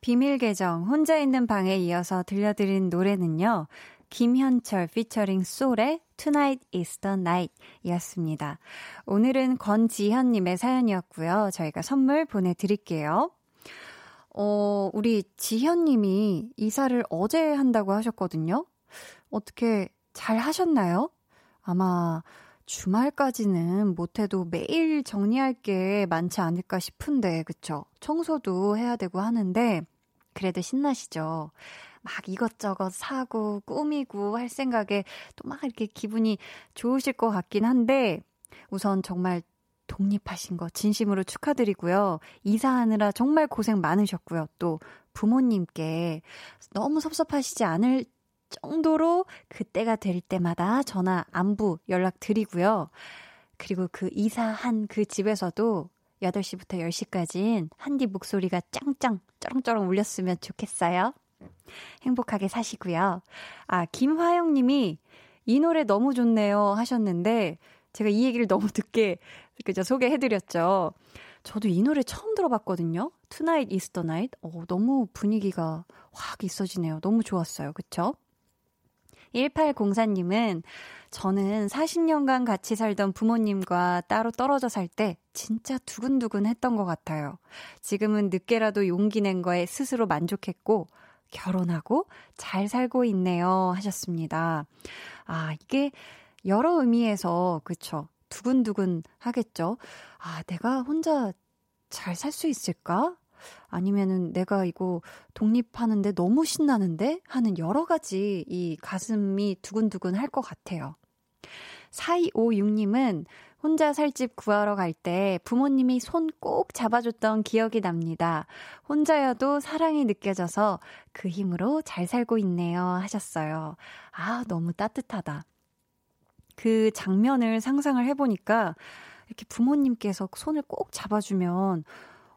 비밀 계정, 혼자 있는 방에 이어서 들려드린 노래는요, 김현철 피처링 솔의 Tonight is the Night 이었습니다. 오늘은 권지현님의 사연이었고요. 저희가 선물 보내드릴게요. 어, 우리 지현님이 이사를 어제 한다고 하셨거든요. 어떻게 잘 하셨나요? 아마 주말까지는 못해도 매일 정리할 게 많지 않을까 싶은데, 그쵸? 청소도 해야 되고 하는데, 그래도 신나시죠? 막 이것저것 사고, 꾸미고 할 생각에 또 막 이렇게 기분이 좋으실 것 같긴 한데, 우선 정말 독립하신 거 진심으로 축하드리고요. 이사하느라 정말 고생 많으셨고요. 또 부모님께 너무 섭섭하시지 않을 정도로 그때가 될 때마다 전화 안부 연락 드리고요. 그리고 그 이사한 그 집에서도 8시부터 10시까지는 한디 목소리가 짱짱 쩌렁쩌렁 울렸으면 좋겠어요. 행복하게 사시고요. 아, 김화영 님이 이 노래 너무 좋네요 하셨는데 제가 이 얘기를 너무 늦게 그죠 소개해드렸죠. 저도 이 노래 처음 들어봤거든요. Tonight is the night. 어, 너무 분위기가 확 있어지네요. 너무 좋았어요. 그쵸? 1804님은 저는 40년간 같이 살던 부모님과 따로 떨어져 살 때 진짜 두근두근 했던 것 같아요. 지금은 늦게라도 용기 낸 거에 스스로 만족했고, 결혼하고 잘 살고 있네요. 하셨습니다. 아, 이게 여러 의미에서, 그쵸. 두근두근 하겠죠. 아, 내가 혼자 잘 살 수 있을까? 아니면은 내가 이거 독립하는데 너무 신나는데? 하는 여러 가지 이 가슴이 두근두근 할 것 같아요. 4256님은 혼자 살 집 구하러 갈 때 부모님이 손 꼭 잡아줬던 기억이 납니다. 혼자여도 사랑이 느껴져서 그 힘으로 잘 살고 있네요. 하셨어요. 아, 너무 따뜻하다. 그 장면을 상상을 해보니까 이렇게 부모님께서 손을 꼭 잡아주면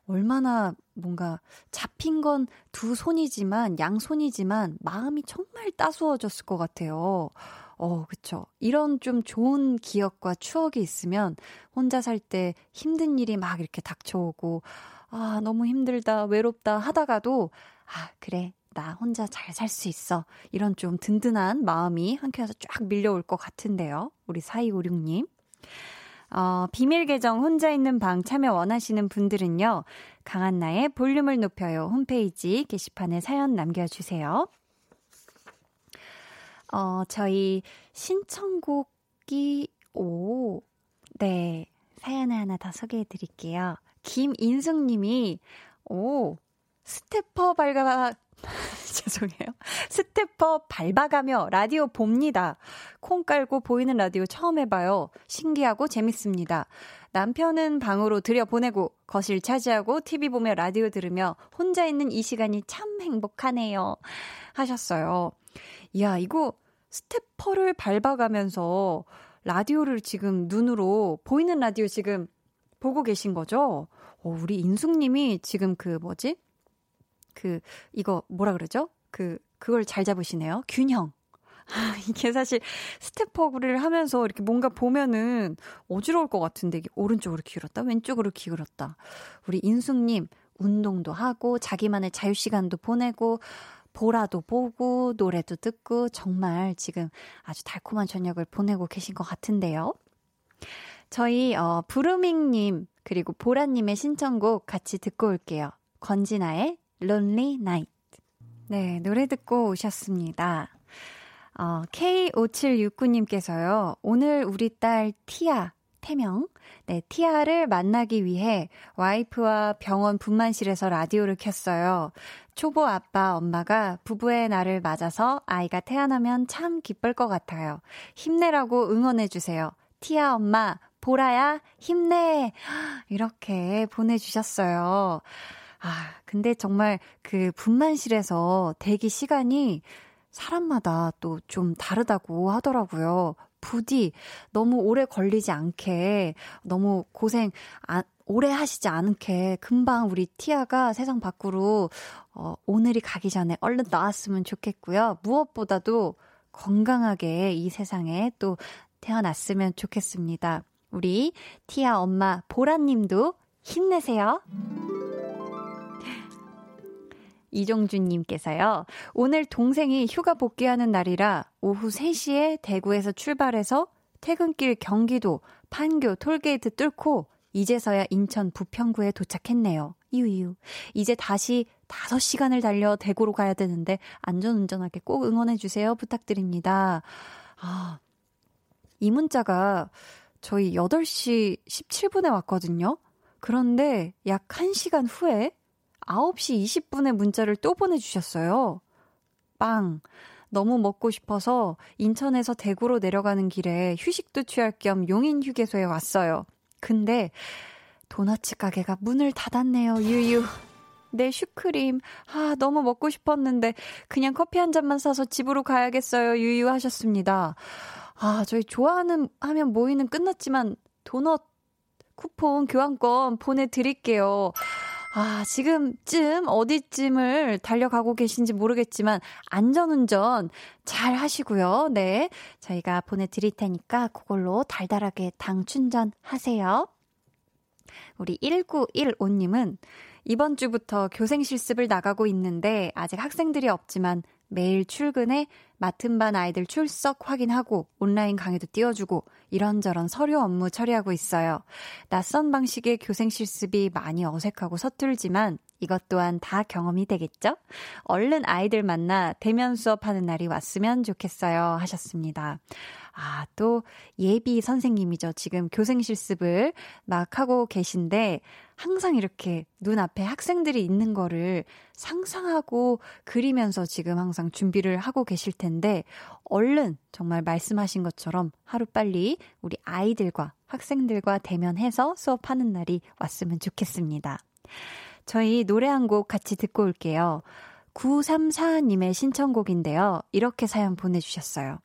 얼마나 뭔가 잡힌 건 두 손이지만 양손이지만 마음이 정말 따스워졌을 것 같아요. 어, 그쵸. 이런 좀 좋은 기억과 추억이 있으면 혼자 살 때 힘든 일이 막 이렇게 닥쳐오고, 아, 너무 힘들다, 외롭다 하다가도, 아, 그래. 나 혼자 잘 살 수 있어. 이런 좀 든든한 마음이 한켠에서 쫙 밀려올 것 같은데요. 우리 4256님. 어, 비밀 계정 혼자 있는 방 참여 원하시는 분들은요. 강한나의 볼륨을 높여요 홈페이지 게시판에 사연 남겨주세요. 어, 저희 신청곡이, 오, 네. 사연을 하나 더 소개해 드릴게요. 김인숙 님이, 오, stepper 발가, 죄송해요. stepper 밟아가며 라디오 봅니다. 콩 깔고 보이는 라디오 처음 해봐요. 신기하고 재밌습니다. 남편은 방으로 들여보내고 거실 차지하고 TV 보며 라디오 들으며 혼자 있는 이 시간이 참 행복하네요. 하셨어요. 이야, 이거 스테퍼를 밟아가면서 라디오를 지금 눈으로 보이는 라디오 지금 보고 계신 거죠? 어, 우리 인숙님이 지금 그 뭐지? 그 이거 뭐라 그러죠? 그 그걸 잘 잡으시네요. 균형. 이게 사실 스테퍼를 하면서 이렇게 뭔가 보면은 어지러울 것 같은데 이게 오른쪽으로 기울었다 왼쪽으로 기울었다. 우리 인숙님 운동도 하고 자기만의 자유 시간도 보내고 보라도 보고 노래도 듣고 정말 지금 아주 달콤한 저녁을 보내고 계신 것 같은데요. 저희 어 부르밍님 그리고 보라님의 신청곡 같이 듣고 올게요. 권진아의 Lonely Night. 네, 노래 듣고 오셨습니다. 어, K5769님께서요, 오늘 우리 딸 티아, 태명, 네, 티아를 만나기 위해 와이프와 병원 분만실에서 라디오를 켰어요. 초보 아빠, 엄마가 부부의 날을 맞아서 아이가 태어나면 참 기쁠 것 같아요. 힘내라고 응원해주세요. 티아 엄마, 보라야, 힘내! 이렇게 보내주셨어요. 아, 근데 정말 그 분만실에서 대기 시간이 사람마다 또 좀 다르다고 하더라고요. 부디 너무 오래 걸리지 않게 너무 고생 안, 오래 하시지 않게 금방 우리 티아가 세상 밖으로 어, 오늘이 가기 전에 얼른 나왔으면 좋겠고요. 무엇보다도 건강하게 이 세상에 또 태어났으면 좋겠습니다. 우리 티아 엄마 보라님도 힘내세요. 이종준님께서요. 오늘 동생이 휴가 복귀하는 날이라 오후 3시에 대구에서 출발해서 퇴근길 경기도 판교 톨게이트 뚫고 이제서야 인천 부평구에 도착했네요. 유유. 이제 다시 5시간을 달려 대구로 가야 되는데 안전운전하게 꼭 응원해주세요. 부탁드립니다. 아, 이 문자가 저희 8시 17분에 왔거든요. 그런데 약 1시간 후에 9시 20분에 문자를 또 보내주셨어요. 빵. 너무 먹고 싶어서 인천에서 대구로 내려가는 길에 휴식도 취할 겸 용인 휴게소에 왔어요. 근데 도너츠 가게가 문을 닫았네요. 유유. 내 슈크림. 아, 너무 먹고 싶었는데 그냥 커피 한 잔만 사서 집으로 가야겠어요. 유유 하셨습니다. 아, 저희 좋아하는 하면 모이는 끝났지만 도넛 쿠폰 교환권 보내 드릴게요. 아, 지금쯤 어디쯤을 달려가고 계신지 모르겠지만 안전운전 잘 하시고요. 네. 저희가 보내드릴 테니까 그걸로 달달하게 당 충전하세요. 우리 1915님은 이번 주부터 교생 실습을 나가고 있는데 아직 학생들이 없지만 매일 출근해 맡은 반 아이들 출석 확인하고 온라인 강의도 띄워주고 이런저런 서류 업무 처리하고 있어요. 낯선 방식의 교생 실습이 많이 어색하고 서툴지만 이것 또한 다 경험이 되겠죠? 얼른 아이들 만나 대면 수업하는 날이 왔으면 좋겠어요. 하셨습니다. 아, 또 예비 선생님이죠. 지금 교생 실습을 막 하고 계신데 항상 이렇게 눈앞에 학생들이 있는 거를 상상하고 그리면서 지금 항상 준비를 하고 계실 텐데 얼른 정말 말씀하신 것처럼 하루빨리 우리 아이들과 학생들과 대면해서 수업하는 날이 왔으면 좋겠습니다. 저희 노래 한 곡 같이 듣고 올게요. 9344님의 신청곡인데요. 이렇게 사연 보내주셨어요.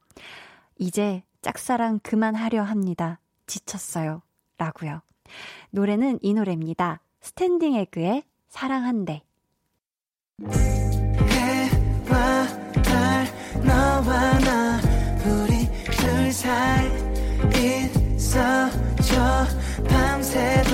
이제 짝사랑 그만하려 합니다. 지쳤어요. 라고요. 노래는 이 노래입니다. 스탠딩 에그의 사랑한대. 해와 달 너와 나 우리 둘 사이 있어줘 밤새도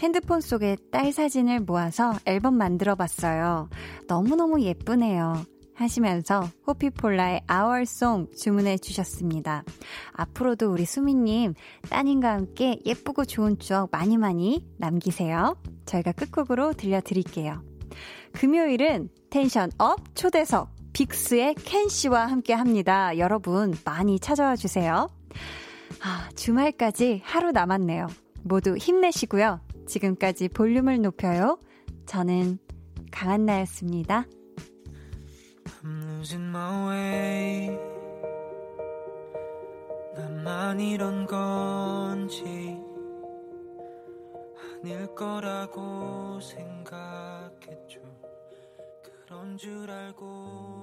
핸드폰 속에 딸 사진을 모아서 앨범 만들어 봤어요. 너무너무 예쁘네요. 하시면서 호피폴라의 Song 주문해 주셨습니다. 앞으로도 우리 수미님 따님과 함께 예쁘고 좋은 추억 많이 많이 남기세요. 저희가 끝곡으로 들려드릴게요. 금요일은 tension up 초대석 빅스의 켄 씨와 함께 합니다. 여러분 많이 찾아와 주세요. 아, 주말까지 하루 남았네요. 모두 힘내시고요. 지금까지 볼륨을 높여요. 저는 강한나였습니다. I'm 이런 건지 아닐 거라고 생각했죠. 그런 줄 알고